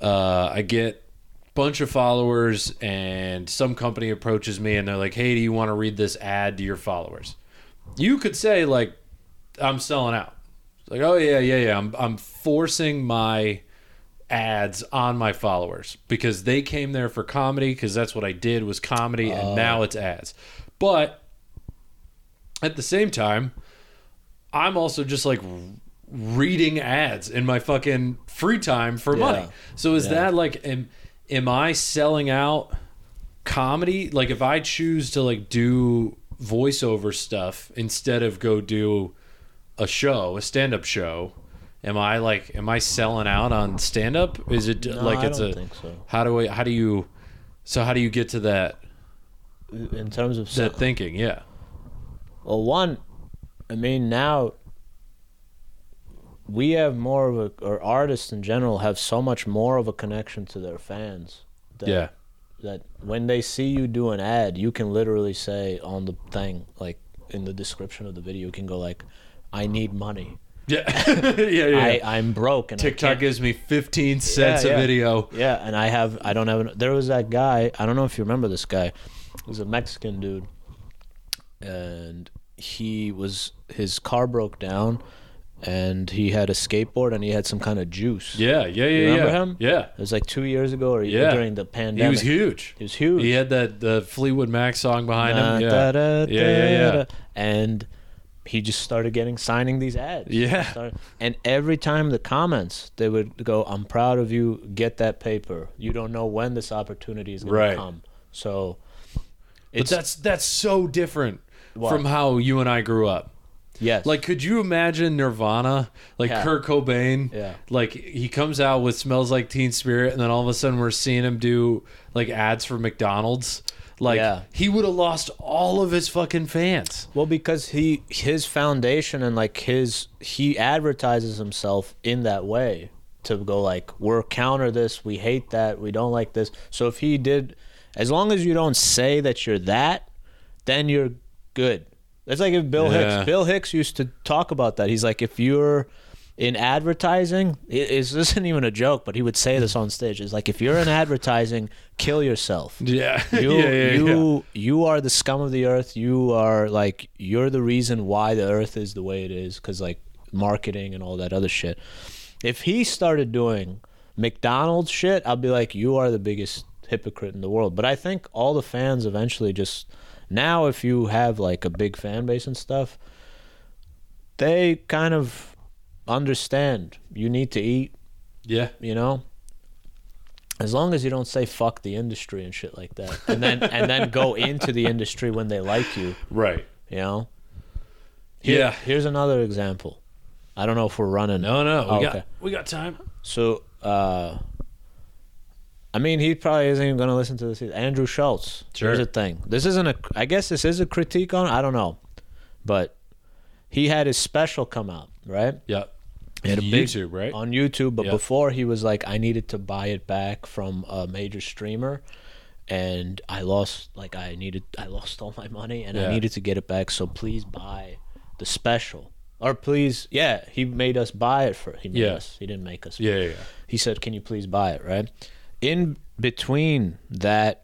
uh, I get bunch of followers and some company approaches me and they're like, "Hey, do you want to read this ad to your followers?" You could say like I'm selling out. It's like, "Oh yeah, yeah, yeah. I'm I'm forcing my ads on my followers because they came there for comedy because that's what I did was comedy and oh. now it's ads. But at the same time, I'm also just like reading ads in my fucking free time for Yeah. money. So is Yeah. that like am am I selling out comedy? Like if I choose to like do voiceover stuff instead of go do a show, a stand-up show, am I like am I selling out on stand-up? Is it No, like I it's don't a think so. how do I how do you so how do you get to that In terms of that thinking? Yeah. Well, one, I mean, now we have more of a, or artists in general have so much more of a connection to their fans. That, Yeah. That when they see you do an ad, you can literally say on the thing, like in the description of the video, you can go like, "I need money. Yeah. yeah, yeah. I I'm broke." And TikTok gives me 15 cents Yeah, a video. Yeah, and I have I don't have an, there was that guy, I don't know if you remember this guy. He was a Mexican dude. And he was his car broke down and he had a skateboard and he had some kind of juice. Yeah, yeah, yeah, You remember yeah. him? Yeah. It was like 2 years ago or Yeah. during the pandemic. He was huge. He was huge. He had that the Fleetwood Mac song behind Da, him. Yeah. da, da, Yeah, yeah, yeah. And he just started getting signing these ads. Yeah. Started- and every time the comments, they would go, "I'm proud of you. Get that paper. You don't know when this opportunity is going Right. to come." So, But it's that's that's so different What? from how you and I grew up. Yes, Like, could you imagine Nirvana, like Yeah. Kurt Cobain? Yeah. Like he comes out with "Smells Like Teen Spirit," and then all of a sudden we're seeing him do like ads for McDonald's. Like Yeah. he would have lost all of his fucking fans. well because he his foundation and like his he advertises himself in that way to go like we're counter this, we hate that, we don't like this. So if he did, as long as you don't say that you're that, then you're good. It's like if Bill Yeah. Hicks. Bill Hicks used to talk about that. He's like, if you're in advertising, it, this isn't even a joke, but he would say this on stage. It's like, if you're in advertising, kill yourself. Yeah, You, yeah, yeah, you, yeah. you are the scum of the earth. You are like, you're the reason why the earth is the way it is, because like marketing and all that other shit. If he started doing McDonald's shit, I'd be like, you are the biggest hypocrite in the world. But I think all the fans eventually just now, if you have like a big fan base and stuff, they kind of understand you need to eat, Yeah. you know. As long as you don't say fuck the industry and shit like that, and then and then go into the industry when they like you, Right. you know. Here- Yeah. Here's another example. I don't know if we're running. No, no. We Oh, got okay. we got time. So, uh, I mean, he probably isn't even going to listen to this. Andrew Schulz. Sure. Here's the thing. This isn't a. I guess this is a critique on. I don't know, but he had his special come out right Yep. He had a big- YouTube, right? on YouTube. But Yeah. before he was like, I needed to buy it back from a major streamer, and I lost. Like, I needed. I lost all my money, and Yeah. I needed to get it back. So please buy the special. Or please, yeah, he made us buy it for. He made Yeah. us. He didn't make us Yeah, yeah, yeah. he said, "Can you please buy it?" Right in between that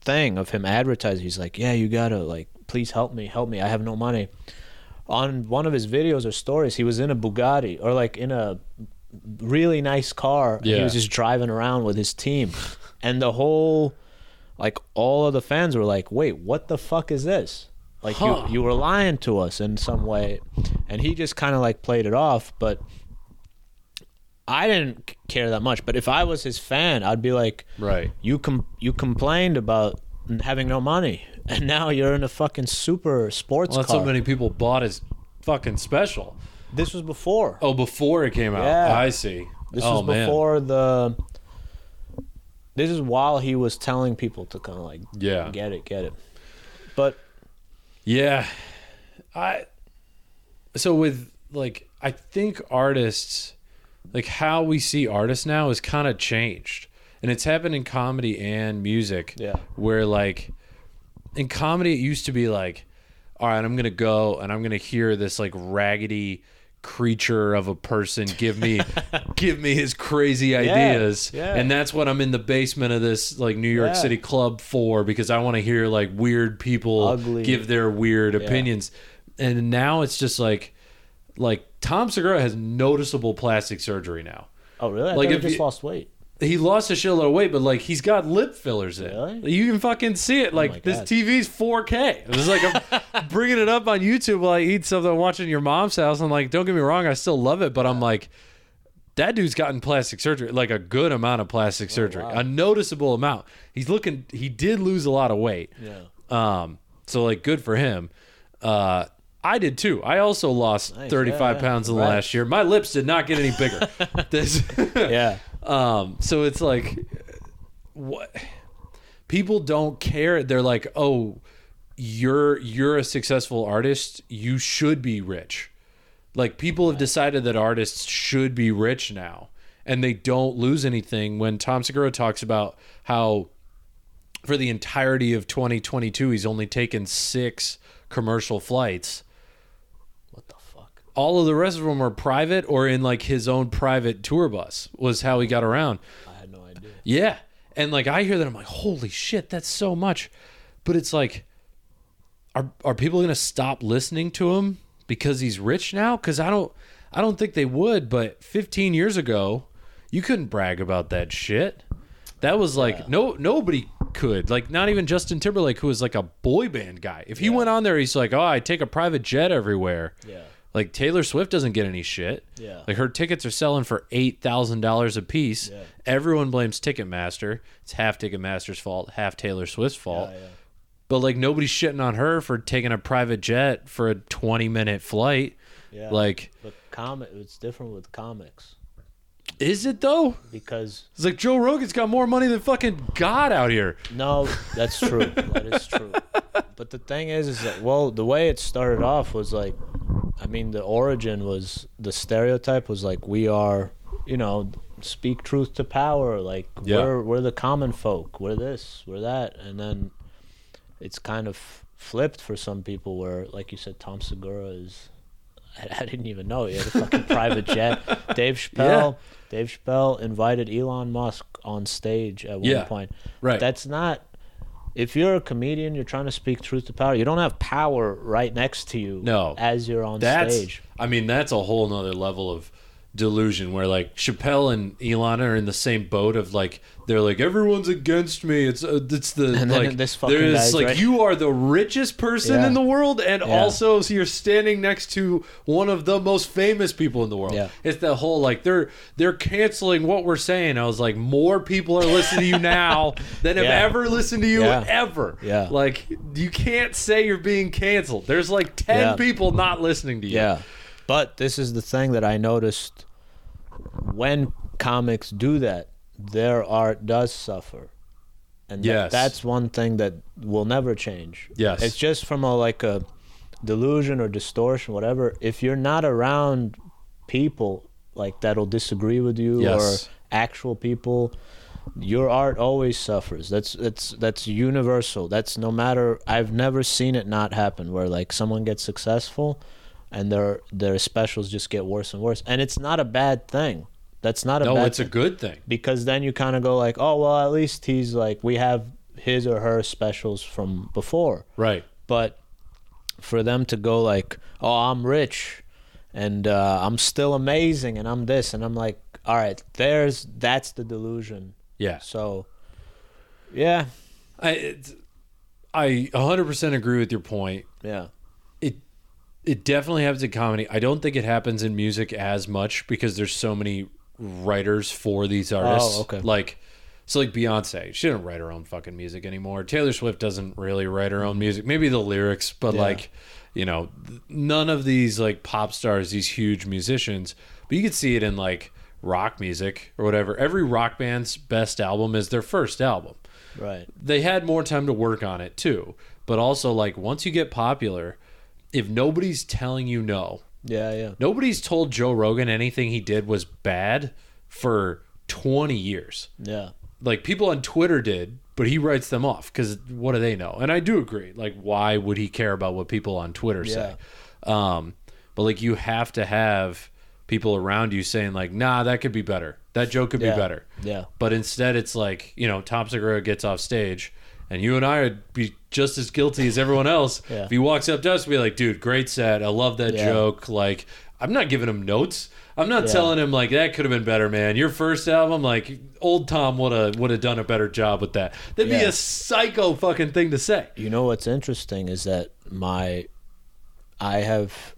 thing of him advertising, he's like, "Yeah, you gotta like, please help me, help me. I have no money." On one of his videos or stories, he was in a Bugatti or like in a really nice car. and he was just driving around with his team, and the whole, like, all of the fans were like, "Wait, what the fuck is this?" Like Huh. you, you were lying to us in some way, and he just kind of like played it off, but. I didn't care that much, but if I was his fan, I'd be like, Right. "You com- you complained about having no money, and now you're in a fucking super sports Well, that's car." so many people bought his fucking special. this was before. Oh, before it came out. Yeah. I see. This oh, was man. before the. This is while he was telling people to kind of like Yeah. get it, get it. But Yeah. I so with like I think artists like how we see artists now is kind of changed. And it's happened in comedy and music. Yeah. Where like in comedy it used to be like all right, I'm going to go and I'm going to hear this like raggedy creature of a person give me give me his crazy ideas yeah. and that's what I'm in the basement of this like New York Yeah. City club for because I want to hear like weird people Ugly. give their weird opinions and now it's just like like Tom Segura has noticeable plastic surgery now Oh, really? I Like, like he just you- lost weight. he lost a shitload of weight, but like he's got lip fillers in. Really? You can fucking see it. Like my this TV's 4K. It's like I'm bringing it up on YouTube while I eat something I'm watching your mom's house. I'm like, don't get me wrong, I still love it, but I'm like, that dude's gotten plastic surgery, like a good amount of plastic surgery, wow. a noticeable amount. He's looking. He did lose a lot of weight. Yeah. Um. So like, good for him. Uh. I did too. I also lost Nice. 35 Yeah, pounds in the Congrats. last year. My lips did not get any bigger. this Yeah. um, so it's like, what? People don't care. They're like, oh, you're you're a successful artist. You should be rich. Like people have decided that artists should be rich now, and they don't lose anything. When Tom Segura talks about how, for the entirety of 2022, he's only taken six commercial flights What the fuck? All of the rest of them are private or in like his own private tour bus was how he got around. I had no idea. Yeah. And like I hear that I'm like, holy shit, that's so much. But it's like, are are people gonna stop listening to him because he's rich now? Because I don't I don't think they would, but 15 years ago, you couldn't brag about that shit. That was like no nobody could. Like not even Justin Timberlake, who was like a boy band guy. If he went on there, he's like, Oh, I take a private jet everywhere. Yeah. Like Taylor Swift doesn't get any shit. Yeah. Like her tickets are selling for eight thousand dollars a piece. Yeah. Everyone blames Ticketmaster. It's half Ticketmaster's fault, half Taylor Swift's fault. Yeah, yeah. But like nobody's shitting on her for taking a private jet for a twenty minute flight. Yeah. Like, But comic, it's different with comics is it though? because It's like Joe Rogan's got more money than fucking God out here. no, that's true. that is true. But the thing is, is that well, the way it started off was like, I mean, the origin was the stereotype was like we are, you know, speak truth to power. Like Yeah. we're we're the common folk. We're this. We're that. And then it's kind of flipped for some people where, like you said, Tom Segura is. I, I didn't even know he had a fucking private jet. Dave Chappelle. Dave Chappelle invited Elon Musk on stage at one Yeah. point. Right. That's not. If you're a comedian, you're trying to speak truth to power. You don't have power right next to you. No. as you're on That's stage. I mean, that's a whole nother level of delusion where like Chappelle and Elon are in the same boat of like they're like everyone's against me. It's uh, it's the And like this fucking there's like right- you are the richest person Yeah. in the world and Yeah. also so you're standing next to one of the most famous people in the world. Yeah. It's the whole like they're they're canceling what we're saying. I was like more people are listening to you now than have ever listened to you ever. Yeah. Like you can't say you're being canceled. There's like 10 Yeah. people not listening to you. Yeah. But this is the thing that I noticed when comics do that, their art does suffer. And Yes. that's one thing that will never change. Yes. It's just from a like a delusion or distortion, whatever. If you're not around people like that'll disagree with you Yes. or actual people, your art always suffers. That's that's that's universal. That's no matter I've never seen it not happen where like someone gets successful and their their specials just get worse and worse. And it's not a bad thing. That's not a No, it's a good thing. because then you kind of go like, "Oh, well, at least he's like we have his or her specials from before." Right. But for them to go like, "Oh, I'm rich and uh, I'm still amazing and I'm this." And I'm like, "All right, there's that's the delusion." Yeah. So, yeah, I it's, I 100% agree with your point. yeah, it definitely happens in comedy. I don't think it happens in music as much because there's so many writers for these oh, artists. Oh, okay. Like so like Beyonce, she doesn't write her own fucking music anymore. Taylor Swift doesn't really write her own music. Maybe the lyrics, but Yeah. like you know, none of these like pop stars, these huge musicians, but you could see it in like rock music or whatever. Every rock band's best album is their first album. right, they had more time to work on it too. but also like once you get popular, if nobody's telling you no, Yeah, yeah. nobody's told Joe Rogan anything he did was bad for 20 years. Yeah. Like people on Twitter did, but he writes them off because what do they know? And I do agree. Like, why would he care about what people on Twitter say? Um, but like, you have to have people around you saying like, "Nah, that could be better. That joke could Yeah. be better." Yeah. But instead, it's like you know, Tom Segura gets off stage, and you and I would be just as guilty as everyone else Yeah. if he walks up to us and be like, "Dude, great set. I love that Yeah. joke." Like, I'm not giving him notes. I'm not Yeah. telling him like that could have been better, man. Your first album, like old Tom would have would have done a better job with that. That'd be a psycho fucking thing to say. You know what's interesting is that my I have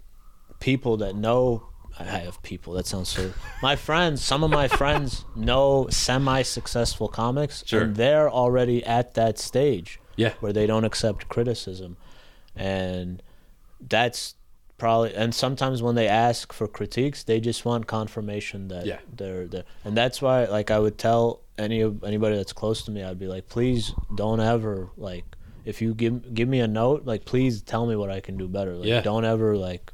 people that know I have people that sounds so my friends some of my friends know semi successful comics Sure. and they're already at that stage Yeah. where they don't accept criticism and that's probably and sometimes when they ask for critiques they just want confirmation that Yeah. they're there and that's why like i would tell any anybody that's close to me i'd be like please don't ever like if you give give me a note like please tell me what i can do better like Yeah. don't ever like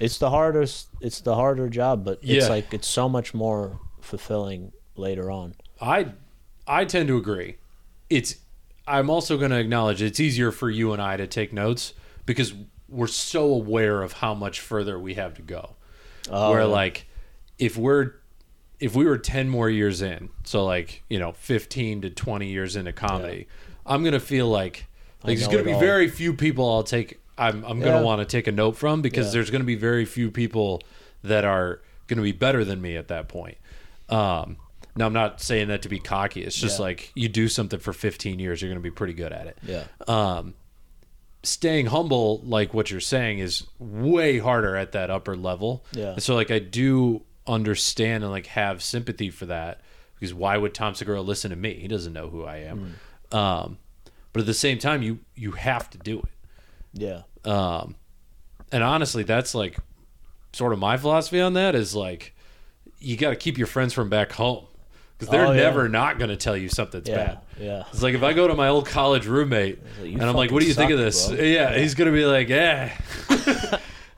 it's the hardest it's the harder job but it's Yeah. like it's so much more fulfilling later on I I tend to agree. It's I'm also going to acknowledge it's easier for you and I to take notes because we're so aware of how much further we have to go. Oh, Where like if we're if we were 10 more years in, so like, you know, 15 to 20 years into comedy, I'm going to feel like like there's going to be all. very few people I'll take I'm I'm going to Yeah. want to take a note from because Yeah. there's going to be very few people that are going to be better than me at that point. Um now I'm not saying that to be cocky. It's just Yeah. like you do something for 15 years, you're going to be pretty good at it. yeah Um, staying humble, like what you're saying, is way harder at that upper level. Yeah. And so like I do understand and like have sympathy for that because why would Tom Segura listen to me? He doesn't know who I am. Hmm. Um, but at the same time, you you have to do it. Yeah Um, and honestly, that's like sort of my philosophy on that is like you got to keep your friends from back home because they're Oh, yeah. never not going to tell you something's yeah bad. yeah It's like if I go to my old college roommate like, and I'm like, "What do you think of this?" bro." Yeah, he's gonna be like, "Yeah,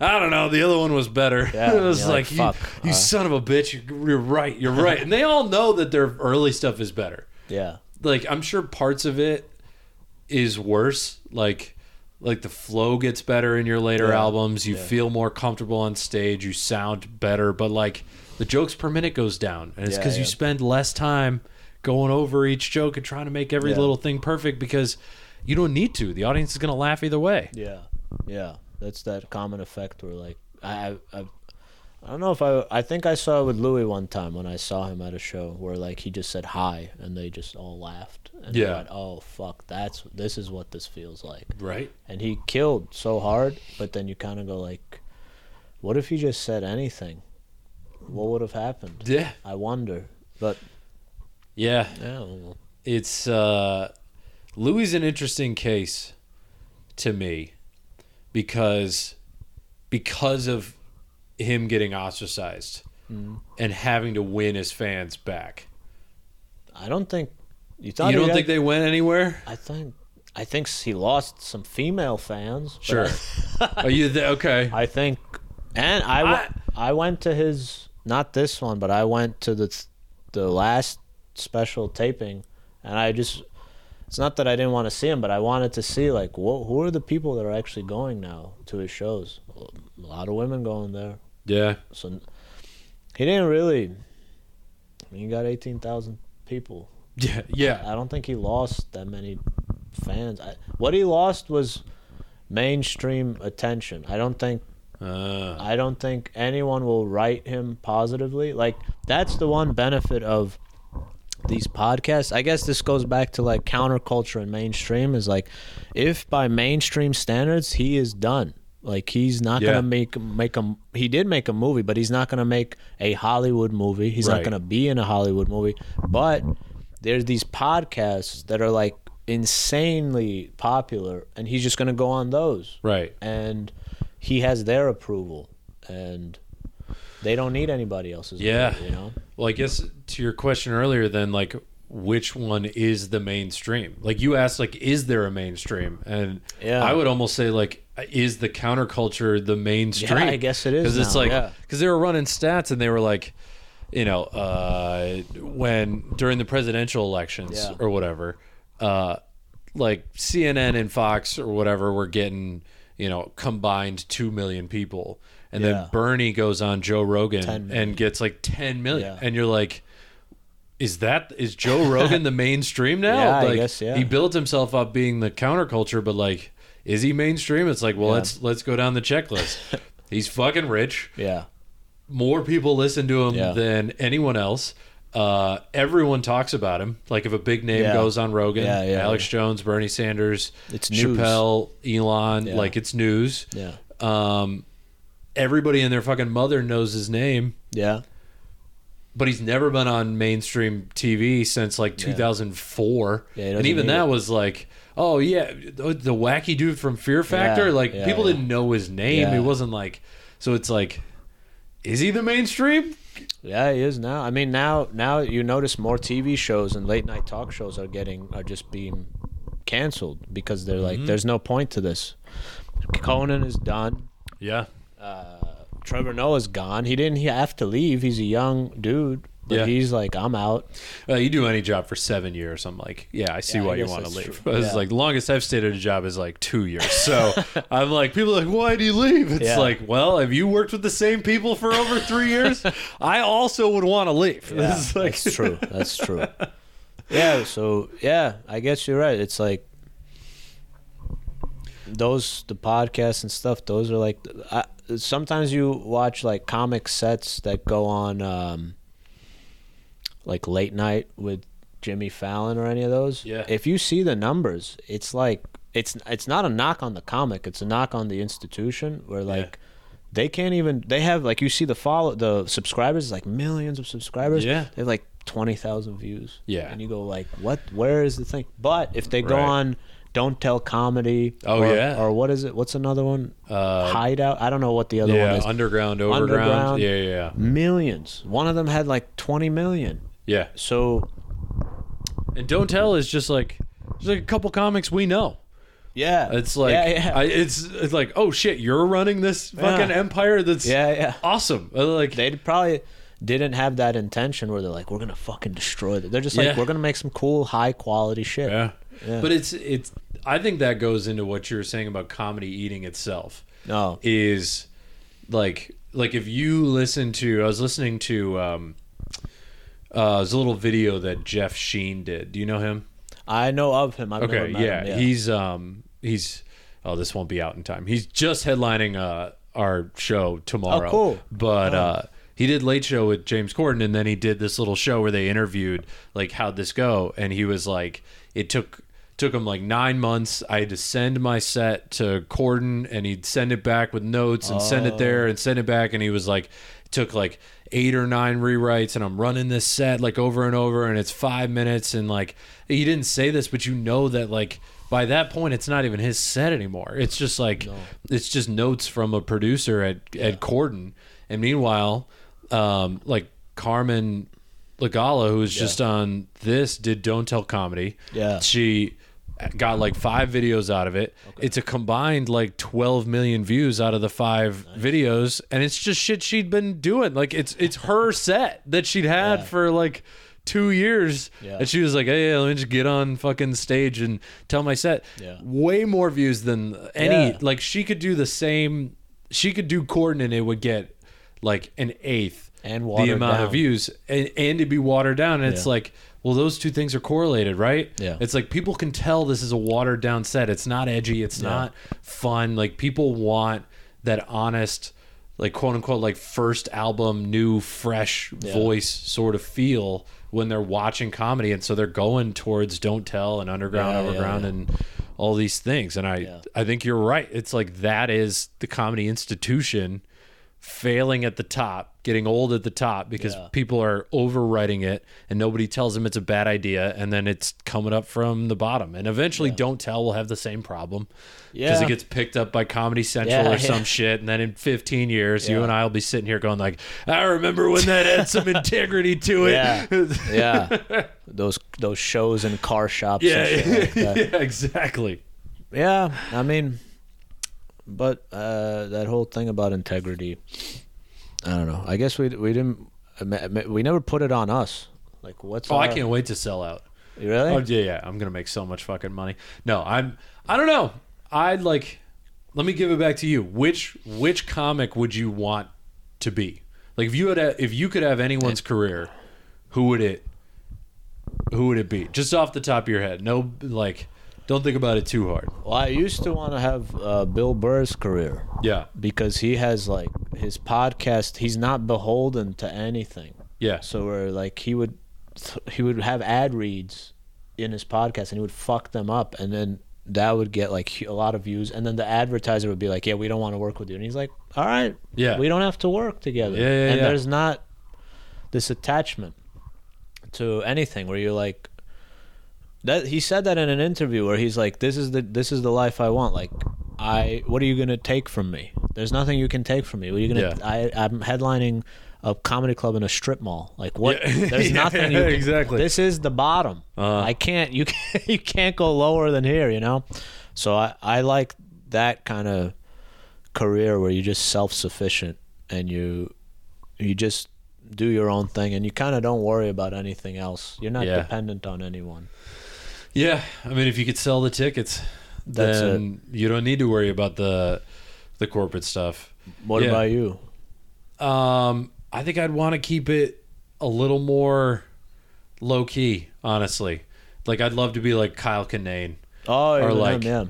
I don't know. The other one was better." Yeah, it was like, like, "You, "Fuck, you uh." son of a bitch! You're, you're right. You're right." And they all know that their early stuff is better. yeah Like I'm sure parts of it is worse. Like like the flow gets better in your later Yeah, albums. You yeah. feel more comfortable on stage. You sound better, but like the jokes per minute goes down, and it's Yeah, because you spend less time going over each joke and trying to make every Yeah. little thing perfect because you don't need to. The audience is gonna laugh either way. Yeah, yeah. That's that common effect where like I, I, I don't know if I, I think I saw it with Louis one time when I saw him at a show where like he just said hi and they just all laughed. And Yeah. Went, oh fuck, that's this is what this feels like. Right. And he killed so hard, but then you kind of go like, what if he just said anything? What would have happened? Yeah. I wonder. But Yeah. yeah, I don't know. It's uh Louis is an interesting case to me because because of him getting ostracized Mm-hmm. and having to win his fans back. I don't think you thought You don't got- think they went anywhere? I think I think he lost some female fans. Sure. I- Are you th- okay? I think, and I I went to his not this one, but I went to the the last special taping, and I just it's not that I didn't want to see him, but I wanted to see like wh- who are the people that are actually going now to his shows. A lot of women going there, Yeah. so he didn't really. I mean, he got eighteen thousand people. Yeah. Yeah. I don't think he lost that many fans. I, what he lost was mainstream attention. I don't think Uh, I don't think anyone will write him positively. Like that's the one benefit of these podcasts. I guess this goes back to like counterculture and mainstream is like if by mainstream standards he is done. Like he's not Yeah. gonna make make a he did make a movie, but he's not gonna make a Hollywood movie. He's Right. not gonna be in a Hollywood movie. But there's these podcasts that are like insanely popular, and he's just gonna go on those right. and he has their approval and they don't need anybody else's Yeah. approval, you know Well, I guess to your question earlier, then, like, which one is the mainstream. Like you asked, like, is there a mainstream? And Yeah. I would almost say, like, is the counterculture the mainstream? Yeah, I guess it is because it's like yeah. because they were running stats and they were like, you know, uh, when during the presidential elections Yeah. or whatever, uh, like CNN and Fox or whatever were getting you know combined two million people, and Yeah. then Bernie goes on Joe Rogan and gets like ten million, Yeah. and you're like. Is that is Joe Rogan the mainstream now? Yeah, I guess, yeah. He built himself up being the counterculture, but like, is he mainstream? It's like, well, Yeah. let's let's go down the checklist. He's fucking rich Yeah. more people listen to him Yeah. than anyone else. Uh, everyone talks about him. Like if a big name Yeah. goes on Rogan, Yeah, yeah, Alex Jones, Bernie Sanders, It's news. Chappelle, Elon, like it's news. Yeah. Um, everybody and their fucking mother knows his name, Yeah. but he's never been on mainstream TV since like 2004. Yeah, he and even that it. was like, oh yeah, the, the wacky dude from Fear Factor. Yeah, like yeah, people yeah. didn't know his name. He wasn't like, so it's like, is he the mainstream? Yeah, he is now. I mean, now now you notice more TV shows and late night talk shows are getting are just being canceled because they're Mm-hmm. like, there's no point to this. Conan is done. Yeah. Uh, Trevor Noah's gone. He didn't he have to leave. He's a young dude, but Yeah. he's like, I'm out. Uh, you do any job for seven years, I'm like, yeah, I see Yeah, I why you want to leave. true. It's Yeah. like the longest I've stayed at a job is like two years. So I'm like, people are like, why do you leave? It's like, well, have you worked with the same people for over three years? I also would want to leave. Yeah, It's like- that's true. That's true. Yeah. So yeah, I guess you're right. It's like those the podcasts and stuff. Those are like I, sometimes you watch like comic sets that go on um, like late night with Jimmy Fallon or any of those. Yeah. If you see the numbers, it's like it's it's not a knock on the comic. It's a knock on the institution where like. They can't even. They have like you see the follow the subscribers like millions of subscribers. Yeah. they have like twenty thousand views. Yeah. and you go like, what? Where is the thing? But if they go Right. on, don't tell comedy. Oh, or, yeah. or what is it? What's another one? Uh, Hideout. I don't know what the other yeah, one is. underground, overground. Underground. Yeah, yeah, yeah. Millions. One of them had like twenty million. Yeah. So And Don't Tell is just like, there's like a couple comics we know. yeah, It's like, yeah, yeah, I, it's, it's like, oh shit, you're running this fucking Yeah. empire that's yeah, yeah. awesome. Uh, Like, They probably didn't have that intention where they're like, we're gonna fucking destroy it. They're just like, we're gonna make some cool, high quality shit. Yeah. Yeah. But it's it's I think that goes into what you were saying about comedy eating itself No. is like like if you listen to I was listening to um uh there's a little video that Jeff Sheen did. Do you know him? I know of him. I've never Okay, yeah. him. He's um he's oh this won't be out in time. He's just headlining uh our show tomorrow. Oh, cool. But uh he did late show with James Corden and then he did this little show where they interviewed like how'd this go and he was like it took took him like nine months. I had to send my set to Corden and he'd send it back with notes and send it Oh. there and send it back and he was like took like eight or nine rewrites and I'm running this set like over and over and it's five minutes and like he didn't say this but you know that like by that point it's not even his set anymore. It's just like it's just notes from a producer at at Corden. And meanwhile, um like Carmen Lagala, who was just on this, did Don't Tell Comedy. Yeah. She got like five videos out of it. It's a combined like 12 million views out of the five videos. And it's just shit she'd been doing. Like it's it's her set that she'd had Yeah. for like two years. Yeah. And she was like, hey, let me just get on fucking stage and tell my set. Yeah. Way more views than any. Like she could do the same. She could do Corden and it would get like an eighth And water the amount down. of views and, and it'd be watered down and it's like well those two things are correlated right? Yeah. it's like people can tell this is a watered down set. It's not edgy. It's Yeah. not fun. Like people want that honest like quote unquote like first album new fresh Yeah. voice sort of feel when they're watching comedy. And so they're going towards don't tell and underground Yeah, overground and all these things. And i i think you're right. It's like that is the comedy institution failing at the top, getting old at the top because Yeah. people are overwriting it and nobody tells them it's a bad idea and then it's coming up from the bottom. And eventually Don't Tell will have the same problem. Because Yeah. it gets picked up by Comedy Central Yeah, or yeah. some shit, and then in 15 years, you and I will be sitting here going like, "I remember when that had some integrity to it." Yeah. yeah. Those those shows in car shops. yeah, And shit like that. yeah, exactly. Yeah, I mean, but uh, that whole thing about integrity, I don't know. I guess we we didn't we never put it on us. Like, what's Oh, I can't wait to sell out. You really? Oh yeah, yeah. I'm gonna make so much fucking money. No, I'm. I don't know. I'd like. Let me give it back to you. Which which comic would you want to be? Like if you had a, if you could have anyone's career, who would it? Who would it be? Just off the top of your head. No, like, don't think about it too hard. Well, I used to want to have uh, Bill Burr's career Yeah, because he has like his podcast. He's not beholden to anything. yeah, So where like he would he would have ad reads in his podcast and he would fuck them up and then that would get like a lot of views and then the advertiser would be like yeah we don't want to work with you and he's like all right yeah. we don't have to work together Yeah, yeah, and yeah. there's not this attachment to anything where you're like that he said that in an interview where he's like this is the this is the life I want like I what are you going to take from me there's nothing you can take from me what are you to Yeah. I I'm headlining a comedy club in a strip mall like what Yeah. there's Yeah, nothing you yeah, can, exactly. this is the bottom Uh-huh. I can't you can't, you can't go lower than here you know so I I like that kind of career where you're just self-sufficient and you you just do your own thing and you kind of don't worry about anything else you're not Yeah. dependent on anyone Yeah, I mean, if you could sell the tickets, That's then you don't need to worry about the the corporate stuff. what Yeah. about you Um, I think I'd want to keep it a little more low key, honestly. Like I'd love to be like Kyle Kinane. oh Or like- yeah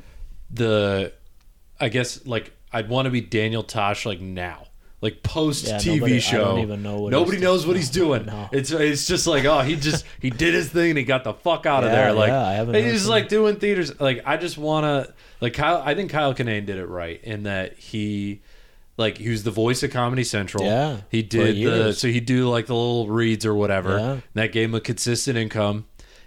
The I guess like I'd want to be Daniel Tosh like now. Like post Yeah, TV nobody- show. know nobody knows what he's doing. No. It's it's just like, oh, he just he did his thing and he got the fuck out of there. Like yeah, he's like doing theaters. Like I just wanna like Kyle I think Kyle Kinane did it right in that he like he was the voice of Comedy Central. Yeah, He did the so he'd do like the little reads or whatever. Yeah. And that gave him a consistent income.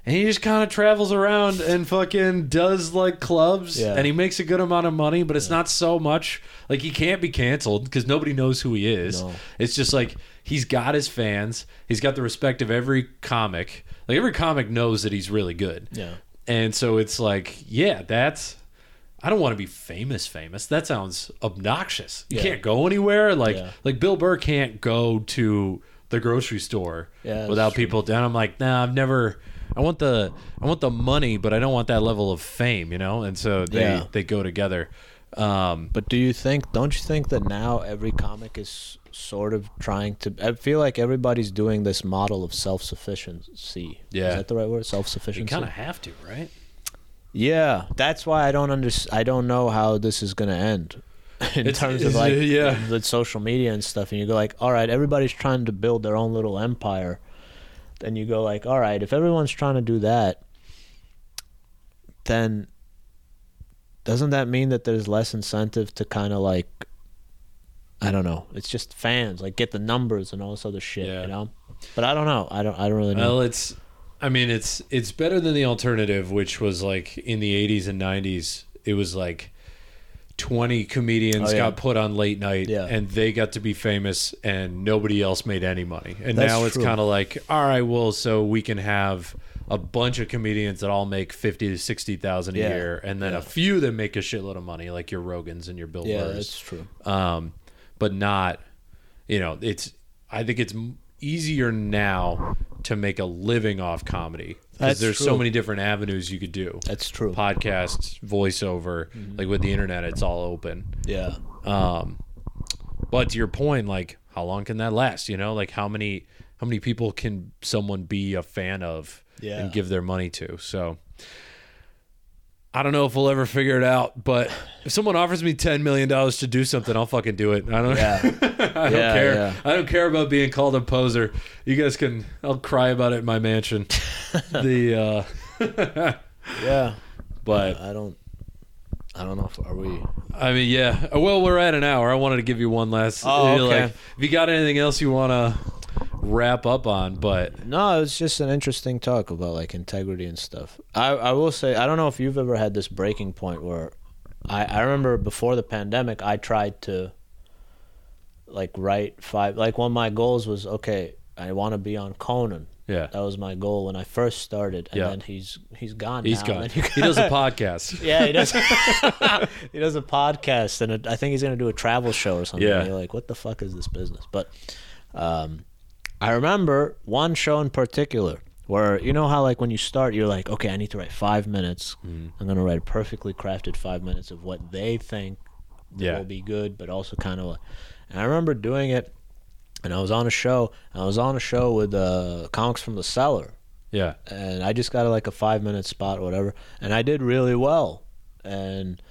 And he just kind of travels around and fucking does like clubs Yeah. and he makes a good amount of money, but it's not so much like he can't be canceled because nobody knows who he is. No. It's just like he's got his fans, he's got the respect of every comic. Like every comic knows that he's really good. yeah And so it's like, yeah, that's. I don't want to be famous. Famous. That sounds obnoxious. You Yeah. can't go anywhere. Like Yeah. like Bill Burr can't go to the grocery store Yeah, without people. And I'm like, nah, I've never. I want the I want the money, but I don't want that level of fame. You know. And so they Yeah. they go together. Um, But do you think? Don't you think that now every comic is sort of trying to? I feel like everybody's doing this model of self-sufficiency. Yeah. is that the right word? Self-sufficiency. You kind of have to, right? Yeah, that's why I don't under. I don't know how this is gonna end. In It's- terms of like yeah. the social media and stuff, and you go like, all right, everybody's trying to build their own little empire. Then you go like, all right, if everyone's trying to do that, then doesn't that mean that there's less incentive to kind of like I don't know. It's just fans, like get the numbers and all this other shit, Yeah. you know. But I don't know. I don't. I don't really know. Well, it's. I mean, it's it's better than the alternative, which was like in the '80s and '90s. It was like twenty comedians Oh, yeah. got put on late night, Yeah. and they got to be famous, and nobody else made any money. And That's now it's kind of like, all right, well, so we can have a bunch of comedians that all make fifty to sixty thousand a Yeah. year, and then a few that make a shitload of money, like your Rogans and your Bill yeah, Burrs that's true. um, but not, you know, it's. I think it's easier now to make a living off comedy because there's so many different avenues you could do. That's true. Podcasts, voiceover, like with the internet, it's all open. Yeah. Um, but to your point, like, how long can that last? You know, like how many how many people can someone be a fan of Yeah. and give their money to? So. I don't know if we'll ever figure it out, but if someone offers me ten million dollars to do something, I'll fucking do it. I don't. Yeah. I don't Yeah, care. yeah. I don't care about being called a poser. You guys can. I'll cry about it in my mansion. the, uh, Yeah. but I don't. I don't know if are we. I mean, yeah. Well, we're at an hour. I wanted to give you one last. Oh, okay. Like, if you got anything else you want to wrap up on, but No, it's just an interesting talk about like integrity and stuff. I I will say I don't know if you've ever had this breaking point where I I remember before the pandemic I tried to like write five like one of my goals was okay I want to be on Conan. yeah, That was my goal when I first started, and Yeah. then he's he's gone. he's now, gone. you He does a podcast. Yeah, he does. he does a podcast, and it, I think he's gonna do a travel show or something. Yeah. Like, what the fuck is this business? But um, I remember one show in particular where you know how like when you start, you're like, okay, I need to write five minutes. Mm-hmm. I'm gonna write a perfectly crafted five minutes of what they think Yeah. will be good, but also kind of. like And I remember doing it, and I was on a show. And I was on a show with uh, comics from the cellar Yeah, and I just got a, like a five minute spot or whatever, and I did really well, and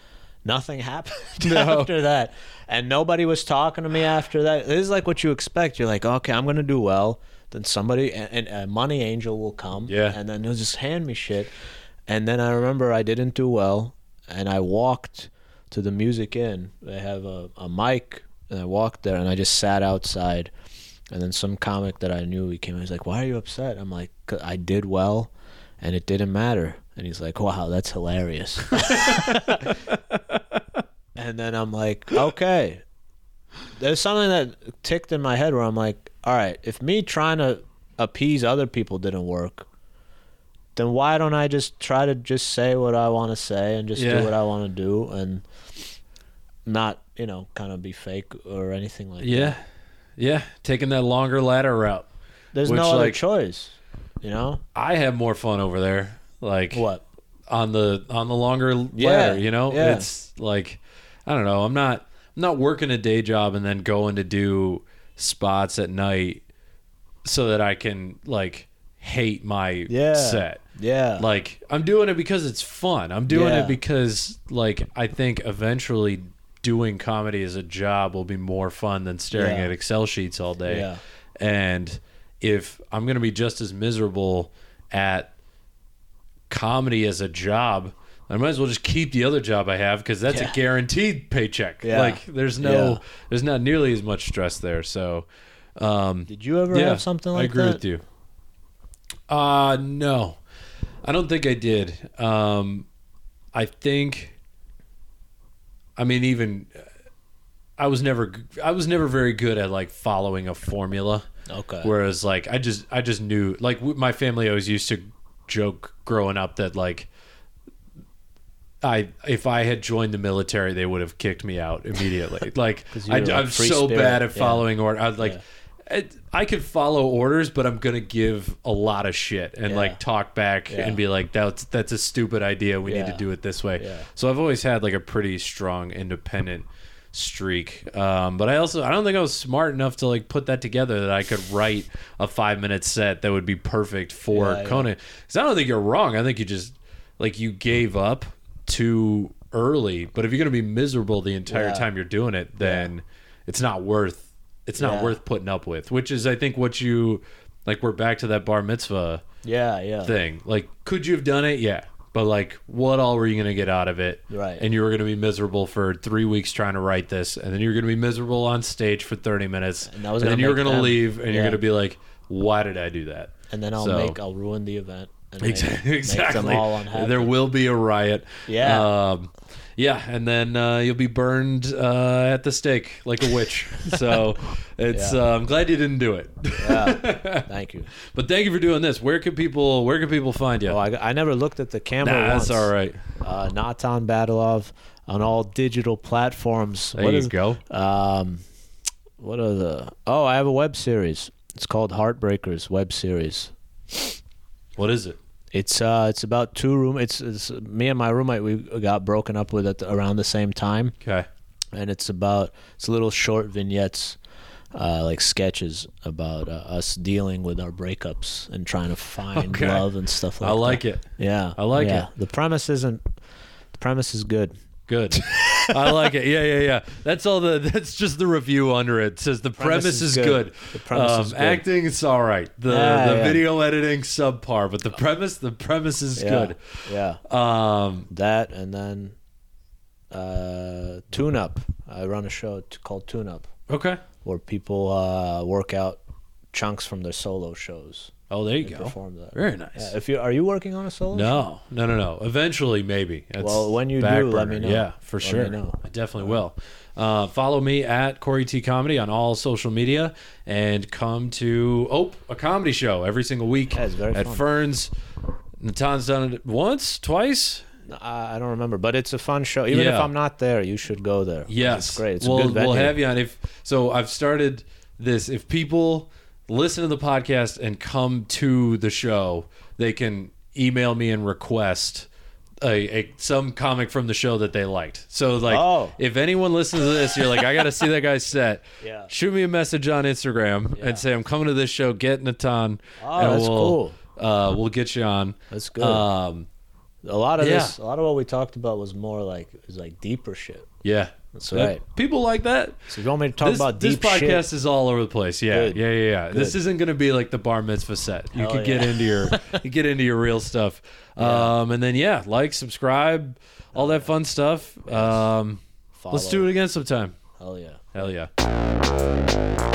nothing happened No. after that, and nobody was talking to me after that. This is like what you expect. You're like, okay, I'm gonna do well. Then somebody and, a money angel will come, Yeah. and then he'll just hand me shit, and then I remember I didn't do well, and I walked to the Music Inn. They have a, a mic, and I walked there, and I just sat outside. And then some comic that I knew, he came. He's like, "Why are you upset?" I'm like, "I did well, and it didn't matter." And he's like, "Wow, that's hilarious." and then I'm like, "Okay." There's something that ticked in my head where I'm like, "All right, if me trying to appease other people didn't work, then why don't I just try to just say what I want to say and just Yeah. do what I want to do and not, you know, kind of be fake or anything like that." yeah, yeah. Taking that longer ladder route. There's Which, no other like- choice, you know. I have more fun over there. Like What? on the on the longer Yeah, ladder, you know? yeah. It's like I don't know, I'm not I'm not working a day job and then going to do spots at night so that I can like hate my Yeah. set. Yeah. Like I'm doing it because it's fun. I'm doing Yeah. it because like I think eventually doing comedy as a job will be more fun than staring Yeah. at Excel sheets all day. Yeah. And if I'm going to be just as miserable at comedy as a job, I might as well just keep the other job I have because that's Yeah. a guaranteed paycheck. Yeah. Like there's no, Yeah. there's not nearly as much stress there. So, um, Did you ever have something like that? I agree that? with you. Uh no. I don't think I did. Um I think I mean even I was never I was never very good at like following a formula. Okay. Whereas like I just I just knew like my family always used to joke growing up that like I if I had joined the military they would have kicked me out immediately. Like I, like, I'm free so spirit. bad at Yeah. following order. I like Yeah. it, I could follow orders, but I'm gonna give a lot of shit and Yeah. like talk back Yeah. and be like, "That's that's a stupid idea. We need to do it this way." Yeah. So I've always had like a pretty strong independent streak. Um, but I also I don't think I was smart enough to like put that together that I could write a five minute set that would be perfect for Yeah, yeah. Conan. Because I don't think you're wrong. I think you just like you gave up too early. But if you're gonna be miserable the entire Yeah. time you're doing it, then it's not worth it's not Yeah. worth putting up with. Which is I think what you like we're back to that bar mitzvah Yeah, yeah. thing. Like, could you have done it? Yeah. But like, what all were you gonna get out of it? Right. And you were gonna be miserable for three weeks trying to write this, and then you're gonna be miserable on stage for thirty minutes, And that was then gonna you're gonna leave, and you're gonna be like, why did I do that? and then I'll So- make I'll ruin the event and Exactly. make exactly. them all unhappy. There will be a riot. Yeah. Um, yeah, and then uh, you'll be burned uh, at the stake like a witch. so it's. Yeah. Uh, I'm glad you didn't do it. yeah. Thank you. but thank you for doing this. Where can people? Where can people find you? Oh, I, I never looked at the camera nah, once. that's all right. Uh, Natan Badalov on all digital platforms. There What you is- go. Um, what are the? Oh, I have a web series. It's called Heartbreakers web series. What is it? It's uh, it's about two room. It's, it's me and my roommate. We got broken up with at the, around the same time, Okay. and it's about it's little short vignettes, uh, like sketches about uh, us dealing with our breakups and trying to find Okay. love and stuff like that. I that. like it. Yeah, I like yeah. it. The premise isn't. The premise is good. Good. I like it. Yeah, yeah, yeah. That's all the. That's just the review under it. it says the premise, Premise is is good. good. The premise um, is good. Acting, it's all right. The Yeah, the yeah. video editing subpar, but the premise, the premise is Yeah, good. Yeah, Um, that and then uh, Tune Up. I run a show called Tune Up Okay. where people uh, work out chunks from their solo shows. Oh, there you go. Perform that. Very nice. Yeah, if you are you working on a solo? No, no, no, no. Eventually, maybe. Well, when you do, let me know. Yeah, for Let me sure. know. I definitely will. Uh, follow me at Corey T Comedy on all social media, and come to Ope, a comedy show every single week Yeah, at fun. Ferns. Natan's done it once, twice. I don't remember, but it's a fun show. Even if I'm not there, you should go there. Yes, it's great. It's we'll, a good venue. We'll have you on if so. I've started this. If people listen to the podcast and come to the show, they can email me and request a, a some comic from the show that they liked. So like, Oh. if anyone listens to this, you're like, I got to see that guy's set. Yeah. Shoot me a message on Instagram Yeah. and say I'm coming to this show. Get Natan. Oh, and that's we'll, cool. Uh, we'll get you on. That's good. Um, a lot of yeah. this, a lot of what we talked about was more like is like deeper shit. yeah, That's Yeah, right. People like that. So you want me to talk this, about this podcast shit, is all over the place. Yeah, Good. yeah, yeah, yeah. This isn't going to be like the bar mitzvah set. You Hell can get into your you get into your real stuff. Um, and then yeah, like, subscribe, all that fun stuff. Um, let's do it again sometime. Hell yeah. Hell yeah.